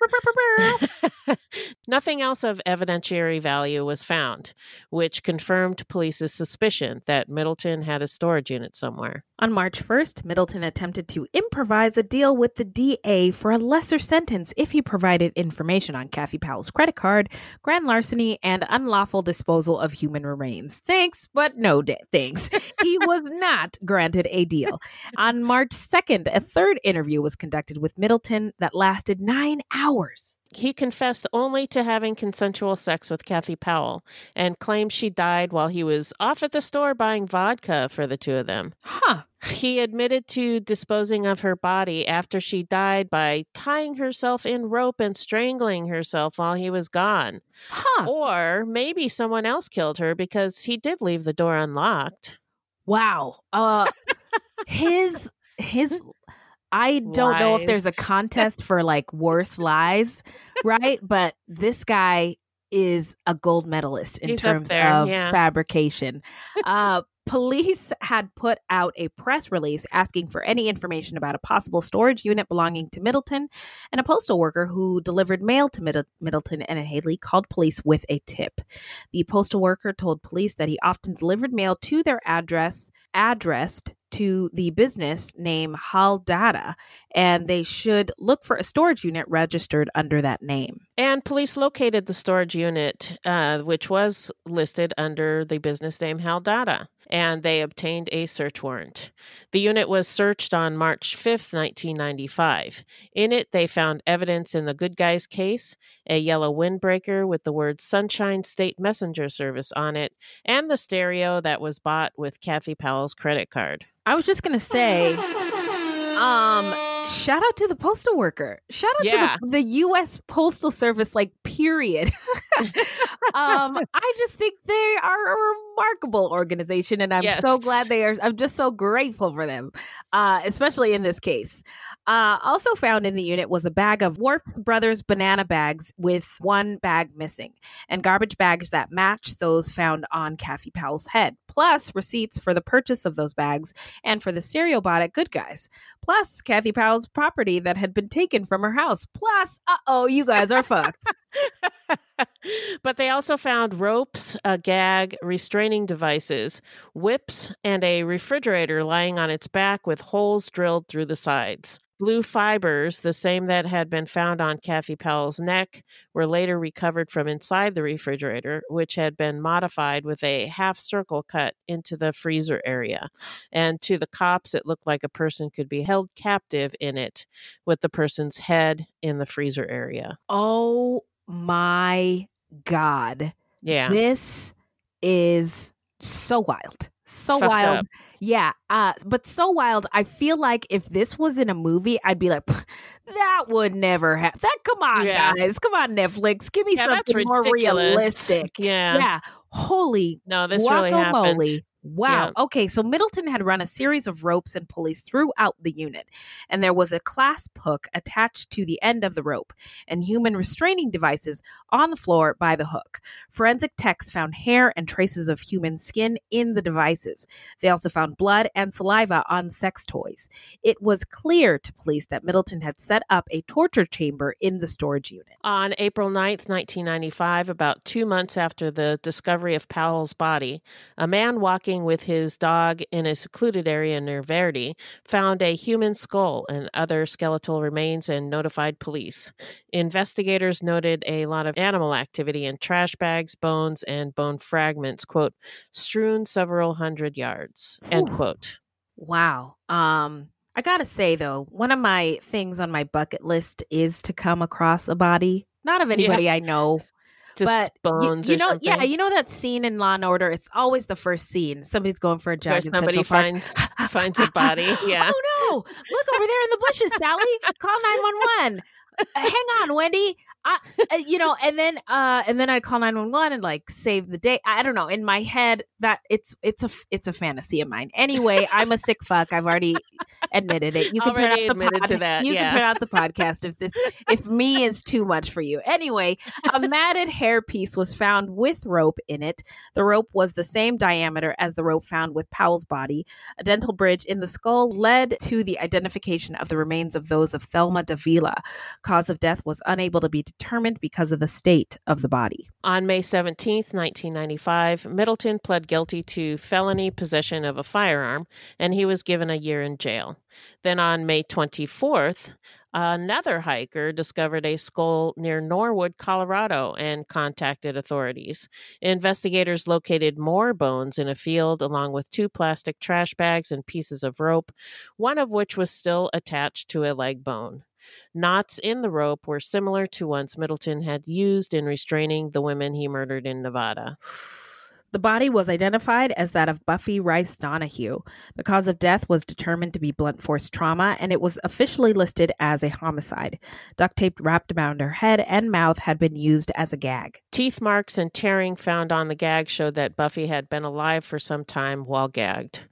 Nothing else of evidentiary value was found, which confirmed police's suspicion that Middleton had a storage unit somewhere. On March 1st, Middleton attempted to improvise a deal with the DA for a lesser sentence if he provided information on Kathy Powell's credit card, grand larceny, and unlawful disposal of human remains. Thanks, but no da- thanks. he was not granted a deal. On March 2nd, a third interview was conducted with Middleton that lasted nine hours. He confessed only to having consensual sex with Kathy Powell and claimed she died while he was off at the store buying vodka for the two of them. Huh. He admitted to disposing of her body after she died by tying herself in rope and strangling herself while he was gone. Huh. Or maybe someone else killed her because he did leave the door unlocked. Wow. Uh his his I don't know if there's a contest for like worse lies, right? But this guy is a gold medalist in He's terms there, of yeah. fabrication. Uh, police had put out a press release asking for any information about a possible storage unit belonging to Middleton, and a postal worker who delivered mail to Middle- Middleton and Haley called police with a tip. The postal worker told police that he often delivered mail to their address, addressed to the business name Hal Data, and they should look for a storage unit registered under that name. And police located the storage unit, uh, which was listed under the business name Haldata, and they obtained a search warrant. The unit was searched on March 5th, 1995. In it, they found evidence in the Good Guys case, a yellow windbreaker with the word Sunshine State Messenger Service on it, and the stereo that was bought with Kathy Powell's credit card. I was just gonna say, um, shout out to the postal worker. Shout out Yeah. to the, the U.S. Postal Service. Like, period. um, I just think they are a remarkable organization, and I'm so glad they are. I'm just so grateful for them, uh, especially in this case. Uh, also found in the unit was a bag of Warps Brothers banana bags with one bag missing, and garbage bags that match those found on Kathy Powell's head, plus receipts for the purchase of those bags and for the stereo bought at Good Guys, plus Kathy Powell's property that had been taken from her house, plus, uh oh, you guys are fucked. but they also found ropes, a gag, restraining devices, whips, and a refrigerator lying on its back with holes drilled through the sides. Blue fibers, the same that had been found on Kathy Powell's neck, were later recovered from inside the refrigerator, which had been modified with a half circle cut into the freezer area. And to the cops, it looked like a person could be held captive in it with the person's head in the freezer area. Oh my God. Yeah. This is so wild. So Fucked wild. up. Yeah. Uh, but so wild. I feel like if this was in a movie, I'd be like, that would never happen. That come on, Yeah. guys. Come on, Netflix. Give me Yeah, something more realistic. Yeah. Yeah. Holy No, this really happened. Wow. Okay. So Middleton had run a series of ropes and pulleys throughout the unit, and there was a clasp hook attached to the end of the rope and human restraining devices on the floor by the hook. Forensic techs found hair and traces of human skin in the devices. They also found blood and saliva on sex toys. It was clear to police that Middleton had set up a torture chamber in the storage unit. On April 9th, 1995, about two months after the discovery of Powell's body, a man walking with his dog in a secluded area near Verdi found a human skull and other skeletal remains and notified police. Investigators noted a lot of animal activity in trash bags, bones, and bone fragments, quote, strewn several hundred yards, end quote. Wow. Um, I gotta say though, one of my things on my bucket list is to come across a body. Not of anybody I know. Just but you- bones you, or know, yeah, you know that scene in Law and Order. It's always the first scene. Somebody's going for a jog. somebody finds finds a body. Yeah. Oh no! Look over there in the bushes, Sally. Call nine one one. Hang on, Wendy. I, uh, you know, and then uh, and then I call nine one one and like save the day. I don't know. In my head, that it's it's a it's a fantasy of mine. Anyway, I'm a sick fuck. I've already admitted it. You can Already turn out the pod, to that, You yeah. can turn out the podcast if this if me is too much for you. Anyway, a matted hair piece was found with rope in it. The rope was the same diameter as the rope found with Powell's body. A dental bridge in the skull led to the identification of the remains of those of Thelma Davila. Cause of death was unable to be determined because of the state of the body. On May 17, 1995, Middleton pled guilty to felony possession of a firearm and he was given a year in jail. Then on May 24th, another hiker discovered a skull near Norwood, Colorado, and contacted authorities. Investigators located more bones in a field along with two plastic trash bags and pieces of rope, one of which was still attached to a leg bone. Knots in the rope were similar to ones Middleton had used in restraining the women he murdered in Nevada. The body was identified as that of Buffy Rice Donahue. The cause of death was determined to be blunt force trauma, and it was officially listed as a homicide. Duct tape wrapped around her head and mouth had been used as a gag. Teeth marks and tearing found on the gag showed that Buffy had been alive for some time while gagged.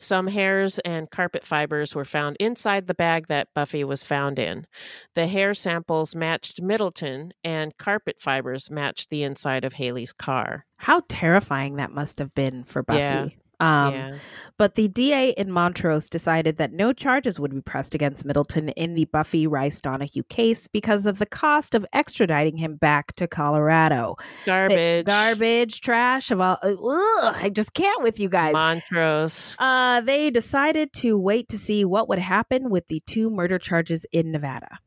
Some hairs and carpet fibers were found inside the bag that Buffy was found in. The hair samples matched Middleton, and carpet fibers matched the inside of Haley's car. How terrifying that must have been for Buffy. Yeah. Um, Yeah. But the DA in Montrose decided that no charges would be pressed against Middleton in the Buffy Rice Donahue case because of the cost of extraditing him back to Colorado. Garbage. garbage, trash of all. Ugh, I just can't with you guys. Montrose. Uh, they decided to wait to see what would happen with the two murder charges in Nevada.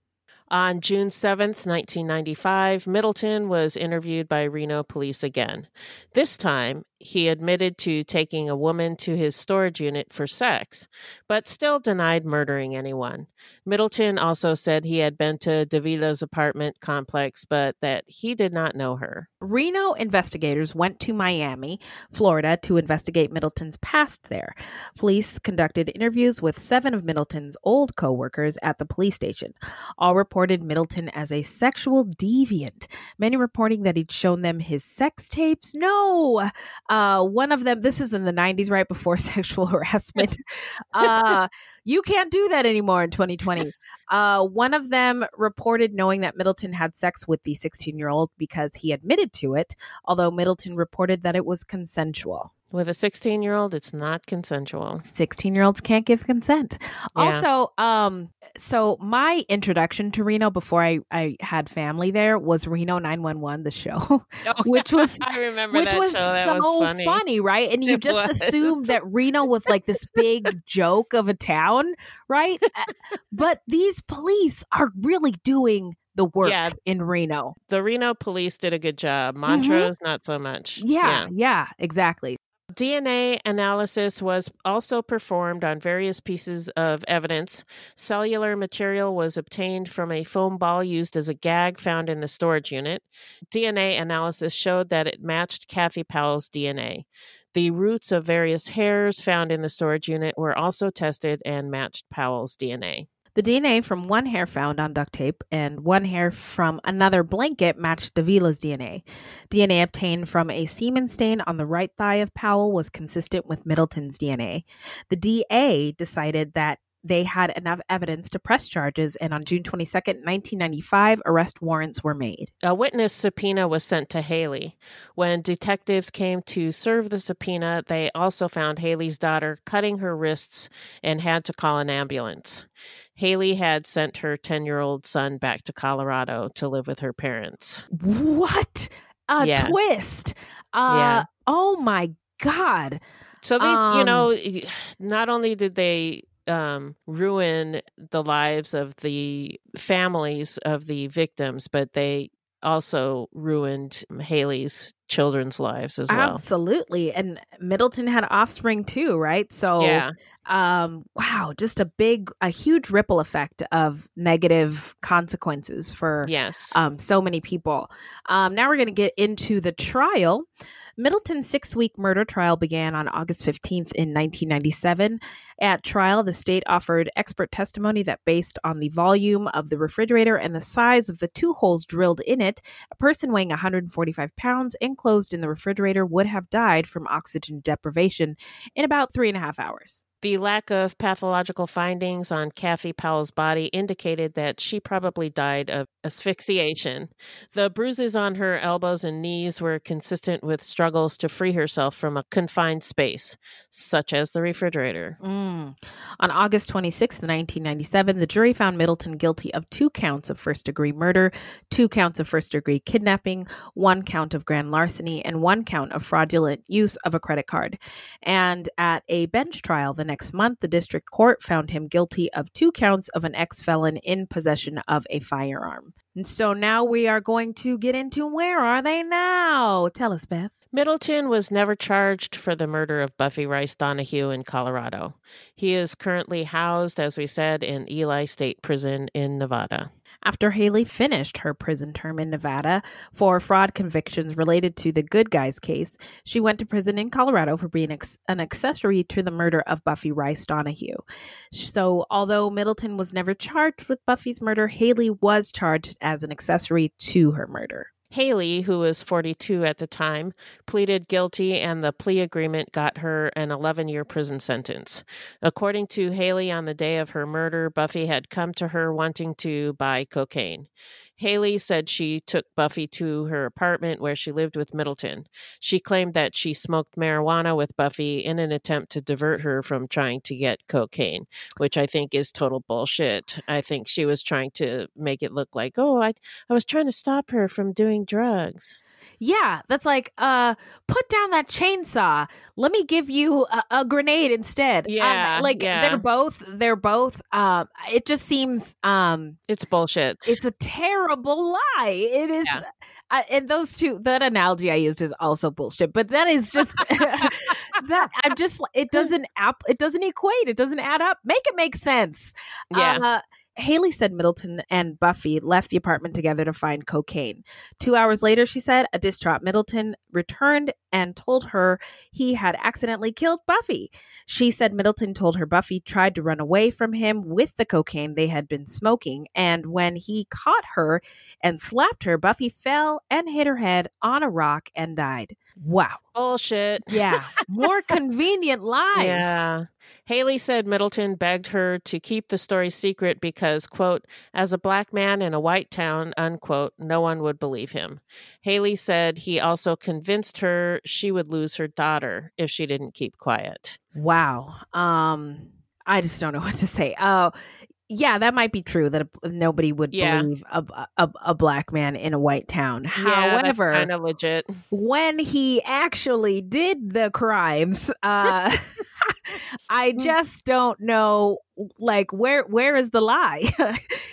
On June 7th, 1995, Middleton was interviewed by Reno police again. This time, he admitted to taking a woman to his storage unit for sex, but still denied murdering anyone. Middleton also said he had been to Davila's apartment complex, but that he did not know her. Reno investigators went to Miami, Florida, to investigate Middleton's past there. Police conducted interviews with seven of Middleton's old co workers at the police station. All reported Middleton as a sexual deviant, many reporting that he'd shown them his sex tapes. No! Uh, one of them, this is in the 90s, right before sexual harassment. uh, you can't do that anymore in 2020. Uh, one of them reported knowing that Middleton had sex with the 16 year old because he admitted to it, although Middleton reported that it was consensual. With a 16 year old, it's not consensual. 16 year olds can't give consent. Yeah. Also, um, so my introduction to Reno before I, I had family there was Reno 911, the show, which was I remember which that was show. That so was funny. right? And you It just was. assumed that Reno was like this big joke of a town, right? Uh, but these police are really doing the work Yeah. in Reno. The Reno police did a good job. Montrose, not so much. Mm-hmm. Yeah, yeah, exactly. DNA analysis was also performed on various pieces of evidence. Cellular material was obtained from a foam ball used as a gag found in the storage unit. DNA analysis showed that it matched Kathy Powell's DNA. The roots of various hairs found in the storage unit were also tested and matched Powell's DNA. The DNA from one hair found on duct tape and one hair from another blanket matched Davila's DNA. DNA obtained from a semen stain on the right thigh of Powell was consistent with Middleton's DNA. The DA decided that they had enough evidence to press charges, and on June 22, 1995, arrest warrants were made. A witness subpoena was sent to Haley. When detectives came to serve the subpoena, they also found Haley's daughter cutting her wrists and had to call an ambulance. Haley had sent her 10 year old son back to Colorado to live with her parents. What a Yeah. twist! Uh, Yeah. Oh my God. So they, you Um, know, not only did they um, ruin the lives of the families of the victims, but they also ruined Haley's children's lives as well. Absolutely. And Middleton had offspring too, right? So Yeah. um wow, just a big a huge ripple effect of negative consequences for Yes. um so many people. Um now we're going to get into the trial. Middleton's six week murder trial began on August 15th in 1997. At trial, the state offered expert testimony that, based on the volume of the refrigerator and the size of the two holes drilled in it, a person weighing 145 pounds enclosed in the refrigerator would have died from oxygen deprivation in about three and a half hours. The lack of pathological findings on Kathy Powell's body indicated that she probably died of asphyxiation. The bruises on her elbows and knees were consistent with struggles to free herself from a confined space, such as the refrigerator. Mm. On August 26, 1997, the jury found Middleton guilty of two counts of first degree murder, two counts of first degree kidnapping, one count of grand larceny, and one count of fraudulent use of a credit card. And at a bench trial the next month, the district court found him guilty of two counts of an ex felon in possession of a firearm. And so now we are going to get into where are they now? Tell us, Beth. Middleton was never charged for the murder of Buffy Rice Donahue in Colorado. He is currently housed, as we said, in Ely State Prison in Nevada. After Haley finished her prison term in Nevada for fraud convictions related to the Good Guys case, she went to prison in Colorado for being ex- an accessory to the murder of Buffy Rice Donahue. So, although Middleton was never charged with Buffy's murder, Haley was charged as an accessory to her murder. Haley, who was 42 at the time, pleaded guilty, and the plea agreement got her an 11 year prison sentence. According to Haley, on the day of her murder, Buffy had come to her wanting to buy cocaine. Haley said she took Buffy to her apartment where she lived with Middleton. She claimed that she smoked marijuana with Buffy in an attempt to divert her from trying to get cocaine, which I think is total bullshit. I think she was trying to make it look like, oh, I, I was trying to stop her from doing drugs. Yeah, that's like, uh, put down that chainsaw. Let me give you a, a grenade instead. Um, Yeah, like yeah. they're both, they're both. Um, it just seems, um, it's bullshit. It's a terrible lie. It is, I, and those two. That analogy I used is also bullshit. But that is just that I'm just. It doesn't app. It doesn't equate. It doesn't add up. Make it make sense. Yeah. Uh, Haley said Middleton and Buffy left the apartment together to find cocaine. Two hours later, she said a distraught Middleton returned and told her he had accidentally killed Buffy. She said Middleton told her Buffy tried to run away from him with the cocaine they had been smoking, and when he caught her and slapped her, Buffy fell and hit her head on a rock and died. Wow. Bullshit. Yeah. More convenient lies. Yeah. Haley said Middleton begged her to keep the story secret because, quote, as a black man in a white town, unquote, no one would believe him. Haley said he also convinced her she would lose her daughter if she didn't keep quiet. Wow. Um, I just don't know what to say. Oh, yeah, that might be true that a, nobody would Yeah. believe a, a a black man in a white town. However, kind of legit. when he actually did the crimes, uh, I just don't know. Like, where where is the lie?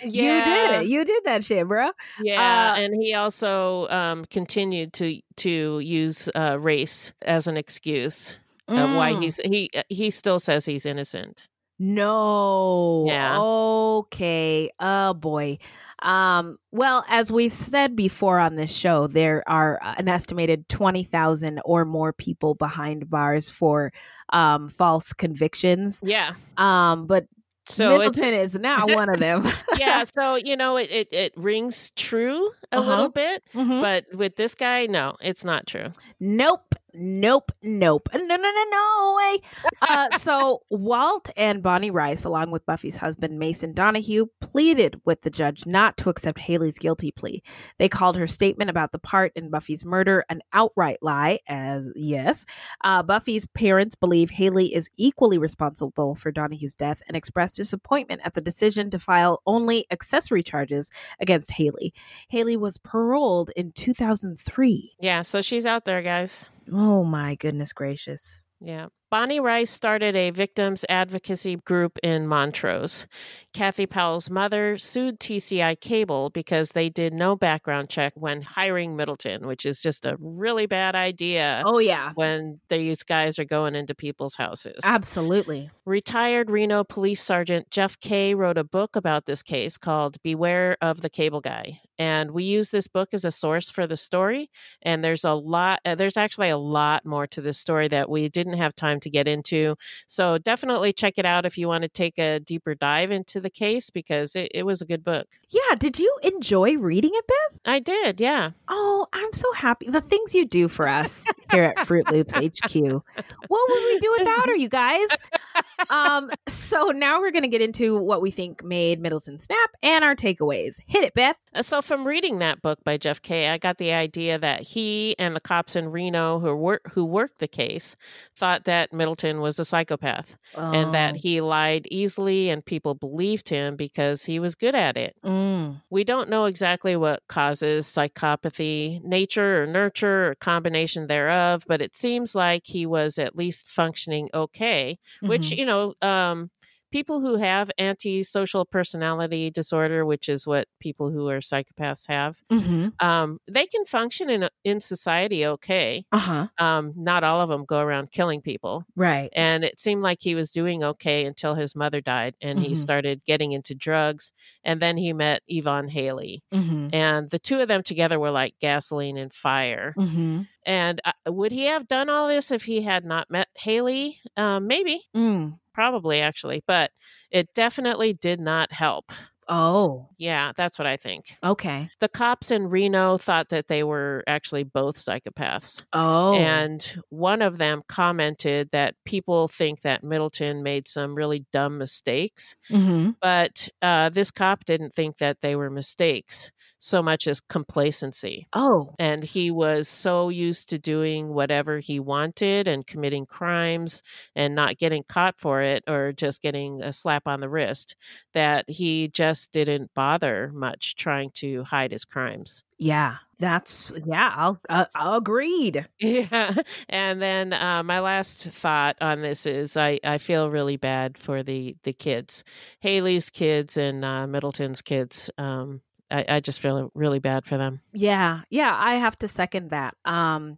you did it. You did that shit, bro. Yeah, Uh, and he also um, continued to to use uh, race as an excuse of why Mm. he's he he still says he's innocent. No. Yeah. Okay. Oh boy. Um, well, as we've said before on this show, there are uh, an estimated 20,000 or more people behind bars for um, false convictions. Yeah. Um, but So Middleton is not one of them. yeah, so you know it, it, it rings true a Uh-huh. little bit, Mhm. but with this guy, no, it's not true. Nope. Nope. Nope. No, no, no, no way. Uh, so Walt and Bonnie Rice, along with Buffy's husband Mason Donahue, pleaded with the judge not to accept Haley's guilty plea. They called her statement about the part in Buffy's murder an outright lie, as yes. Uh, Buffy's parents believe Haley is equally responsible for Donahue's death and expressed disappointment at the decision to file only accessory charges against Haley. Haley was paroled in 2003. Yeah, so she's out there, guys. Oh my goodness gracious. Yeah. Bonnie Rice started a victims advocacy group in Montrose. Kathy Powell's mother sued TCI Cable because they did no background check when hiring Middleton, which is just a really bad idea. Oh, yeah. When these guys are going into people's houses. Absolutely. Retired Reno Police Sergeant Jeff Kay wrote a book about this case called Beware of the Cable Guy. And we use this book as a source for the story. And there's a lot, uh, there's actually a lot more to this story that we didn't have time to get into. So definitely check it out if you want to take a deeper dive into the case because it, it was a good book. Yeah. Did you enjoy reading it, Beth? I did, yeah. Oh, I'm so happy. The things you do for us here at Fruit Loops HQ. What would we do without her, you guys? Um, so now we're going to get into what we think made Middleton snap and our takeaways. Hit it, Beth. Uh, So, from reading that book by Jeff Kay, I got the idea that he and the cops in Reno who wor- who worked the case thought that Middleton was a psychopath and that Oh. he lied easily and people believed him because he was good at it. Mm. We don't know exactly what causes psychopathy, nature or nurture or combination thereof, but it seems like he was at least functioning okay, which, Mhm. you know, um, people who have antisocial personality disorder, which is what people who are psychopaths have, Mhm. um, they can function in in society okay. Uh huh. Um, not all of them go around killing people. Right. And it seemed like he was doing okay until his mother died and he Mhm. started getting into drugs. And then he met Yvonne Haley. Mm-hmm. And the two of them together were like gasoline and fire. Mm-hmm. And uh, would he have done all this if he had not met Haley? Um, maybe, Mm. Probably actually, but it definitely did not help. Oh. Yeah, that's what I think. Okay. The cops in Reno thought that they were actually both psychopaths. Oh. And one of them commented that people think that Middleton made some really dumb mistakes, Mm-hmm. but uh, this cop didn't think that they were mistakes so much as complacency. Oh. And he was so used to doing whatever he wanted and committing crimes and not getting caught for it or just getting a slap on the wrist that he just didn't bother much trying to hide his crimes. Yeah. That's yeah. I'll uh, agreed. Yeah. And then uh, my last thought on this is I, I feel really bad for the, the kids, Haley's kids and uh, Middleton's kids. Um, I, I just feel really bad for them. Yeah, yeah, I have to second that. Um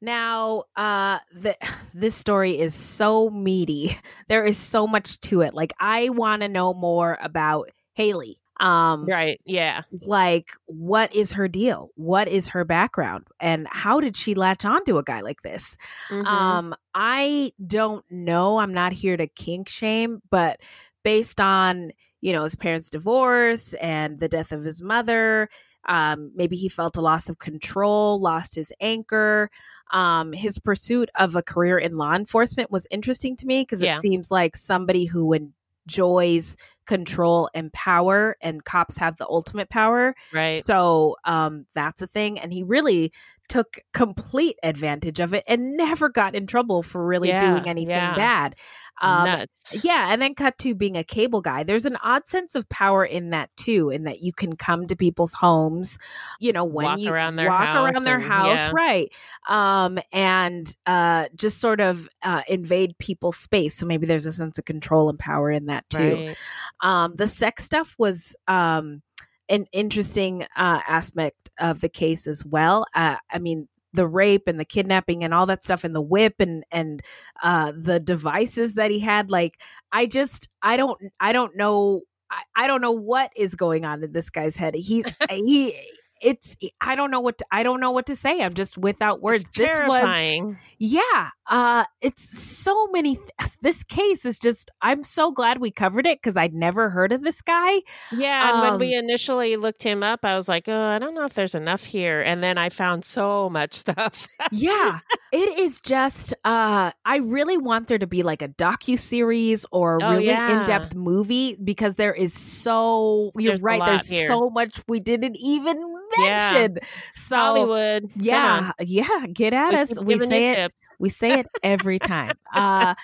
now uh the this story is so meaty. There is so much to it. Like I want to know more about Haley. Um Right. Yeah. like what is her deal? What is her background? And how did she latch on to a guy like this? Mhm. Um, I don't know. I'm not here to kink shame, but based on, you know, his parents' divorce and the death of his mother, um, maybe he felt a loss of control, lost his anchor. Um, his pursuit of a career in law enforcement was interesting to me because Yeah. it seems like somebody who enjoys control and power, and cops have the ultimate power. Right. So um, that's a thing. And he really took complete advantage of it and never got in trouble for really Yeah, doing anything yeah. bad. Um, Nuts. yeah, and then cut to being a cable guy. There's an odd sense of power in that too, in that you can come to people's homes, you know, when Walk you around their walk house around their and- house, yeah. right? Um, and uh, just sort of uh, invade people's space. So maybe there's a sense of control and power in that too. Right. Um, the sex stuff was um, an interesting uh, aspect of the case as well. Uh, I mean, the rape and the kidnapping and all that stuff and the whip and and uh, the devices that he had. Like, I just I don't I don't know I, I don't know what is going on in this guy's head. He's he. It's I don't know what to, I don't know what to say. I'm just without words. It's this terrifying. was yeah. Uh it's so many th- this case is just I'm so glad we covered it cuz I'd never heard of this guy. Yeah, and when we Um, initially looked him up, I was like, "Oh, I don't know if there's enough here." And then I found so much stuff. yeah it is just uh i really want there to be like a docu-series or a Oh, really yeah. in-depth movie because there is so you're There's right there's here. so much we didn't even Yeah. so Hollywood, yeah yeah get at We us. we say it tips. we say it every time. Uh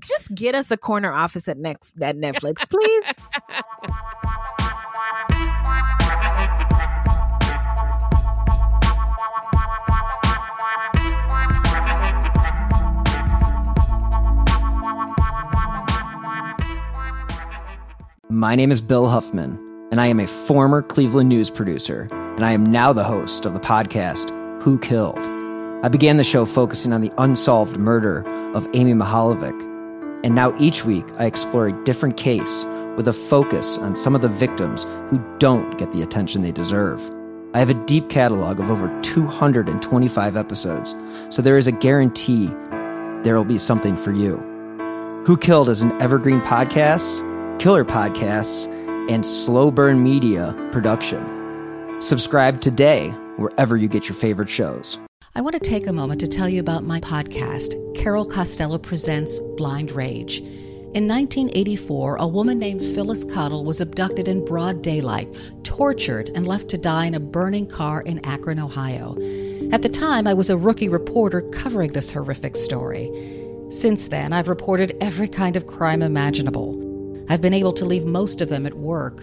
just get us a corner office at, Net- at netflix please. My name is Bill Huffman, and I am a former Cleveland news producer, and I am now the host of the podcast Who Killed. I began the show focusing on the unsolved murder of Amy Mihaljevic, and now each week I explore a different case with a focus on some of the victims who don't get the attention they deserve. I have a deep catalog of over 225 episodes, so there is a guarantee there will be something for you. Who Killed is an evergreen podcast, killer podcasts, and slow burn media production. Subscribe today wherever you get your favorite shows. I want to take a moment to tell you about my podcast, Carol Costello Presents Blind Rage. In 1984, a woman named Phyllis Cottle was abducted in broad daylight, tortured, and left to die in a burning car in Akron, Ohio. At the time, I was a rookie reporter covering this horrific story. Since then, I've reported every kind of crime imaginable. I've been able to leave most of them at work,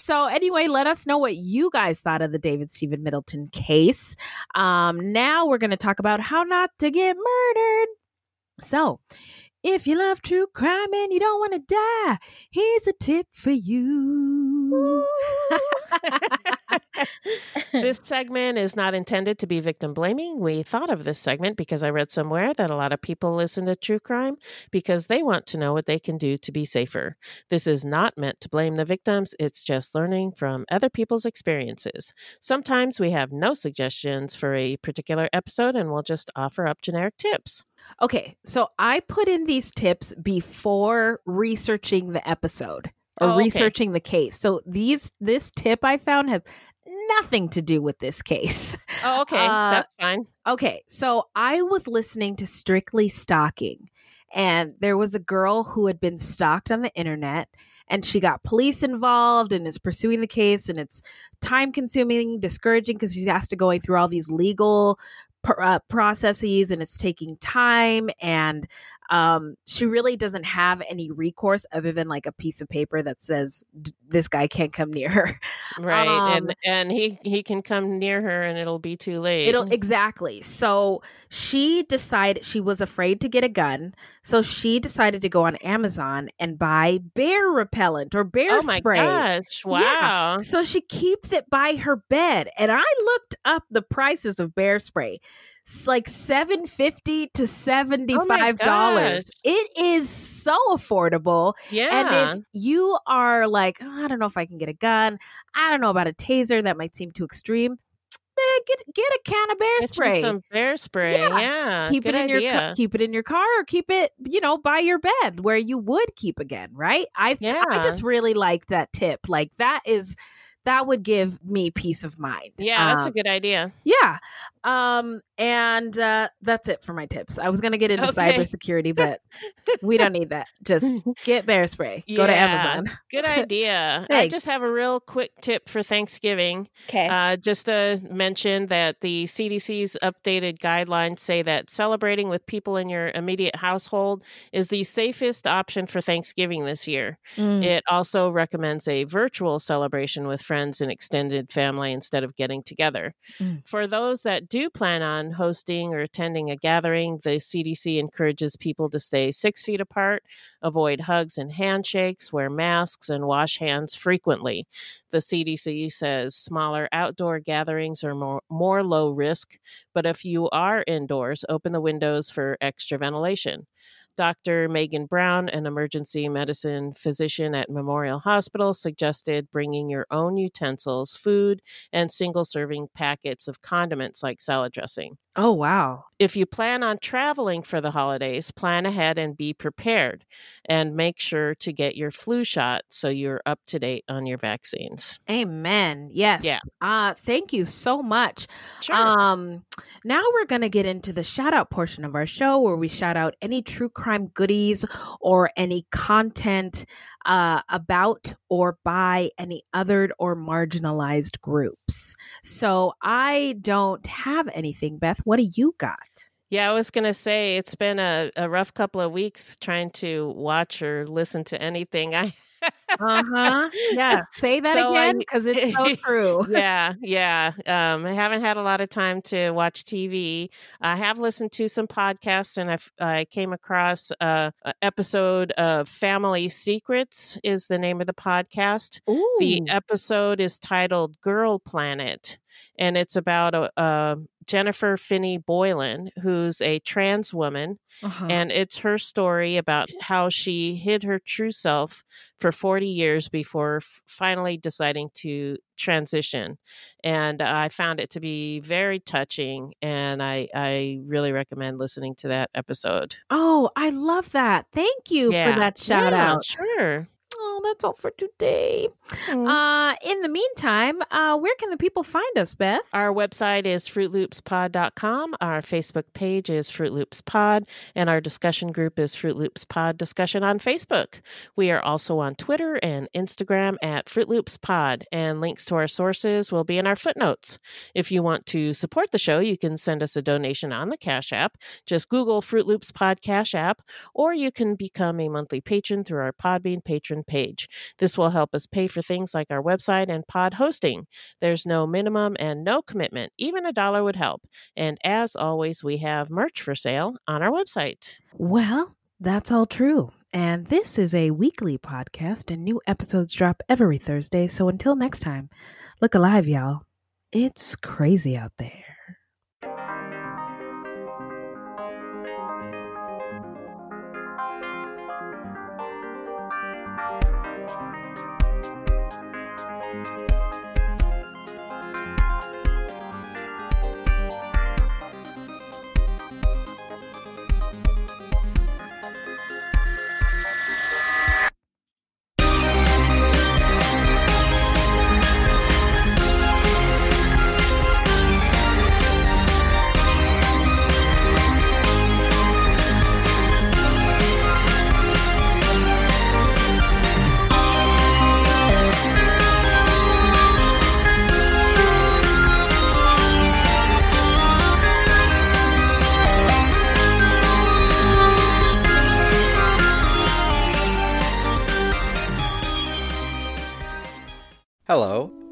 So anyway, let us know what you guys thought of the David Stephen Middleton case. Um, now we're going to talk about how not to get murdered. So, if you love true crime and you don't want to die, here's a tip for you. This segment is not intended to be victim blaming. We thought of this segment because I read somewhere that a lot of people listen to true crime because they want to know what they can do to be safer. This is not meant to blame the victims, it's just learning from other people's experiences. Sometimes we have no suggestions for a particular episode and we'll just offer up generic tips. Okay, so I put in these tips before researching the episode or Oh, okay. researching the case. So these this tip I found has nothing to do with this case. Oh, okay. Uh, That's fine. Okay, so I was listening to Strictly Stalking, and there was a girl who had been stalked on the internet, and she got police involved and is pursuing the case, and it's time consuming, discouraging because she has to go through all these legal pr- uh, processes, and it's taking time, and um, she really doesn't have any recourse other than like a piece of paper that says this guy can't come near her. Right. Um, and and he he can come near her and it'll be too late. It'll exactly. So she decided she was afraid to get a gun, so she decided to go on Amazon and buy bear repellent or bear spray. Oh my spray. gosh. Yeah. Wow. So she keeps it by her bed, and I looked up the prices of bear spray. Like seven fifty to seventy five dollars. gosh. It is so affordable. Yeah. And if you are like, "Oh, I don't know if I can get a gun, I don't know about a taser, that might seem too extreme. Man, get get a can of bear Get spray. some bear spray. Yeah. keep good it in your idea. ca- keep it in your car or keep it you know by your bed where you would keep again right i i just really liked that tip like that is that would give me peace of mind Yeah, that's a Um, good idea. yeah um and uh that's it for my tips i was gonna get into Okay. cybersecurity but we don't need that just get bear spray go to Yeah, amazon Good idea. I just have a real quick tip for Thanksgiving. 'Kay. Uh, just to mention that the CDC's updated guidelines say that celebrating with people in your immediate household is the safest option for Thanksgiving this year. Mm. It also recommends a virtual celebration with friends and extended family instead of getting together. Mm. For those that do plan on hosting or attending a gathering, the CDC encourages people to stay six feet apart, avoid hugs and handshakes, wear masks, and wash hands frequently. The CDC says smaller outdoor gatherings are more, more low risk, but if you are indoors, open the windows for extra ventilation. Dr. Megan Brown, an emergency medicine physician at Memorial Hospital, suggested bringing your own utensils, food, and single serving packets of condiments like salad dressing. Oh, wow. If you plan on traveling for the holidays, plan ahead and be prepared and make sure to get your flu shot so you're up to date on your vaccines. Amen. Yes. Yeah. Uh thank you so much. Sure. Um now we're going to get into the shout out portion of our show where we shout out any true crime goodies or any content uh, about or by any othered or marginalized groups. So I don't have anything, Beth. What do you got? Yeah, I was going to say it's been a, a rough couple of weeks trying to watch or listen to anything. I uh-huh. Yeah. Say that so again because it's so true. yeah. Yeah. Um, I haven't had a lot of time to watch TV. I have listened to some podcasts and I've, I came across a, a episode of Family Secrets is the name of the podcast. Ooh. The episode is titled Girl Planet and it's about a, a Jennifer Finney Boylan, who's a trans woman, uh-huh. and it's her story about how she hid her true self for 40 years before f- finally deciding to transition. And I found it to be very touching, and I, I really recommend listening to that episode. Oh, I love that. Thank you yeah. for that shout yeah, out. Sure oh, that's all for today. Mm. Uh, in the meantime, uh, where can the people find us, Beth? Our website is fruitloopspod.com. Our Facebook page is Fruit Loops Pod, and our discussion group is Fruit Loops Pod Discussion on Facebook. We are also on Twitter and Instagram at Fruit Loops Pod, and links to our sources will be in our footnotes. If you want to support the show, you can send us a donation on the Cash App. Just Google Fruit Loops Pod Cash App, or you can become a monthly patron through our Podbean patron page. This will help us pay for things like our website and pod hosting. There's no minimum and no commitment. Even a dollar would help. And as always, we have merch for sale on our website. Well, that's all true. And this is a weekly podcast, and new episodes drop every Thursday. So until next time, look alive, y'all. It's crazy out there.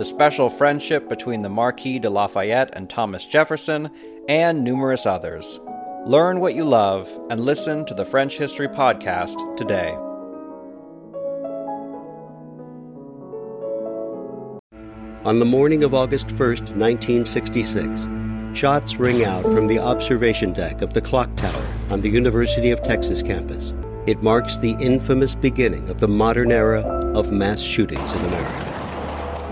the special friendship between the Marquis de Lafayette and Thomas Jefferson, and numerous others. Learn what you love and listen to the French History Podcast today. On the morning of August 1st, 1966, shots ring out from the observation deck of the clock tower on the University of Texas campus. It marks the infamous beginning of the modern era of mass shootings in America.